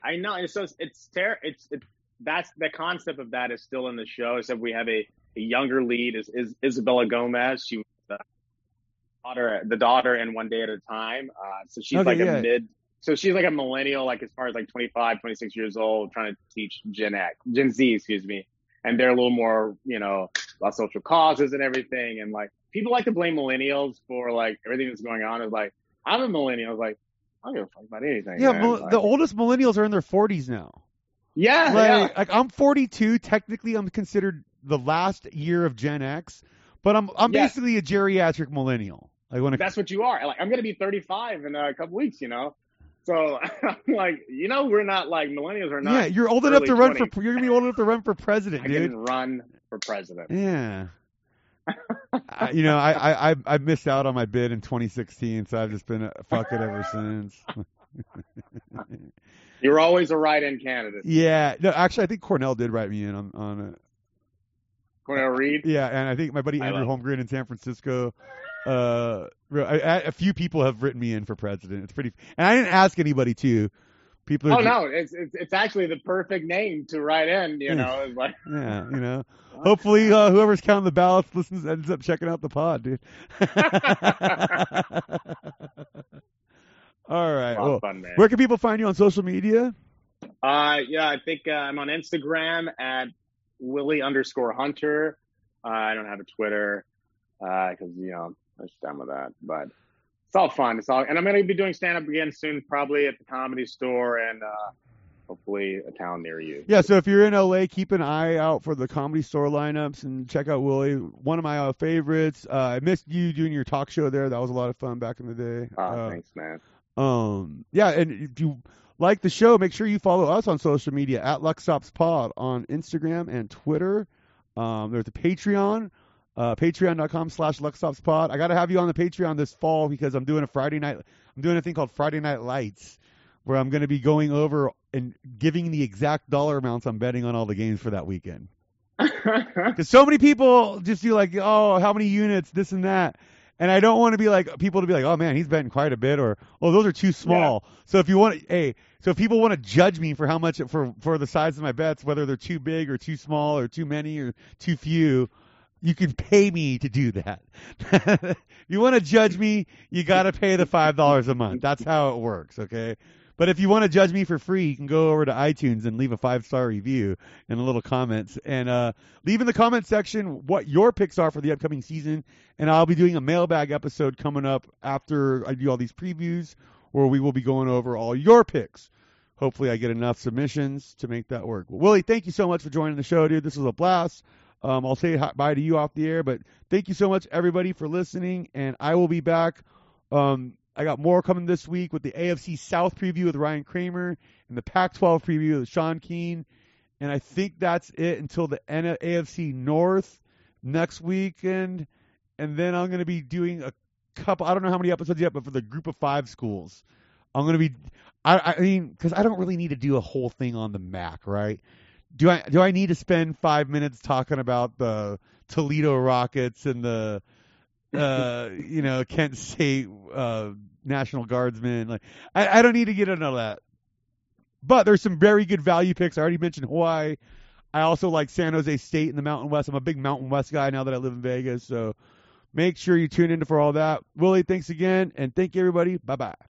I know. It's so it's ter- It's it's that's the concept of that is still in the show. Except we have a, a younger lead is, is Isabella Gomez. She was the daughter, the daughter, in One Day at a Time. Uh, so she's Okay, like yeah. a mid. So she's like a millennial, like as far as like 25, 26 years old, trying to teach Gen X, Gen Z, excuse me. And they're a little more, you know, about social causes and everything. And like people like to blame millennials for like everything that's going on. Is like I'm a millennial. I was like I don't give a fuck about anything. yeah, mil- Like, the oldest millennials are in their 40s now. yeah, like, yeah. like I'm 42. Technically, I'm considered the last year of Gen X, but I'm I'm Yeah. basically a geriatric millennial. Like when That's what you are. Like I'm gonna be 35 in a couple weeks, you know. So I'm like, you know, we're not like millennials are not. yeah, you're old enough to run 20s. for you're gonna be old enough to run for president, I dude. can run for president. Yeah. I, you know, I, I I missed out on my bid in 2016, so I've just been a fuck it ever since. You're always a write-in candidate. yeah, no, actually, I think Cornell did write me in on on. Cornell Reed. Yeah, and I think my buddy Andrew Holmgren in San Francisco. Uh, re- I, I, a few people have written me in for president. It's pretty, and I didn't ask anybody to. People. Oh ju- no, it's, it's it's actually the perfect name to write in. You Yeah. know, it's like Yeah, you know. Hopefully, uh, whoever's counting the ballots listens ends up checking out the pod, dude. All right. Well, fun, where can people find you on social media? Uh, yeah, I think uh, I'm on Instagram at Willie underscore Hunter. Uh, I don't have a Twitter because you know I'm just done with that. But it's all fun. It's all, and I'm gonna be doing stand up again soon, probably at the Comedy Store and uh, hopefully a town near you. Yeah, so if you're in LA, keep an eye out for the comedy store lineups and check out Willie. One of my uh, favorites. Uh, I missed you doing your talk show there. That was a lot of fun back in the day. Uh, Uh, thanks, man. Um, yeah, and if you like the show, make sure you follow us on social media at LuxOpsPod on Instagram and Twitter. Um, there's a Patreon, uh, patreon.com slash LuxOpsPod. I got to have you on the Patreon this fall because I'm doing a Friday night, I'm doing a thing called Friday Night Lights where I'm going to be going over and giving the exact dollar amounts I'm betting on all the games for that weekend. Because so many people just do like, oh, how many units, this and that. And I don't want to be like people to be like, oh man, he's betting quite a bit, or oh, those are too small. So if you want, hey, so if people want to judge me for how much for for the size of my bets, whether they're too big or too small or too many or too few, you can pay me to do that. you want to judge me, you got to pay the five dollars a month. That's how it works, okay? But if you want to judge me for free, you can go over to iTunes and leave a five star review and a little comments. And uh, leave in the comment section what your picks are for the upcoming season. And I'll be doing a mailbag episode coming up after I do all these previews, where we will be going over all your picks. Hopefully, I get enough submissions to make that work. Well, Willie, thank you so much for joining the show, dude. This was a blast. Um, I'll say bye to you off the air, but thank you so much, everybody, for listening. And I will be back. Um, I got more coming this week with the AFC South preview with Ryan Kramer and the Pac-12 preview with Sean Keane. And I think that's it until the AFC North next weekend. And then I'm going to be doing a couple. I don't know how many episodes yet, but for the Group of Five schools, I'm going to be. I, I mean, because I don't really need to do a whole thing on the MAC, right? Do I? Do I need to spend five minutes talking about the Toledo Rockets and the uh, you know, Kent State uh, National Guardsmen. Like, I, I don't need to get into that. But there's some very good value picks. I already mentioned Hawaii. I also like San Jose State in the Mountain West. I'm a big Mountain West guy now that I live in Vegas. So make sure you tune in for all that. Willie, thanks again, and thank you everybody. Bye bye.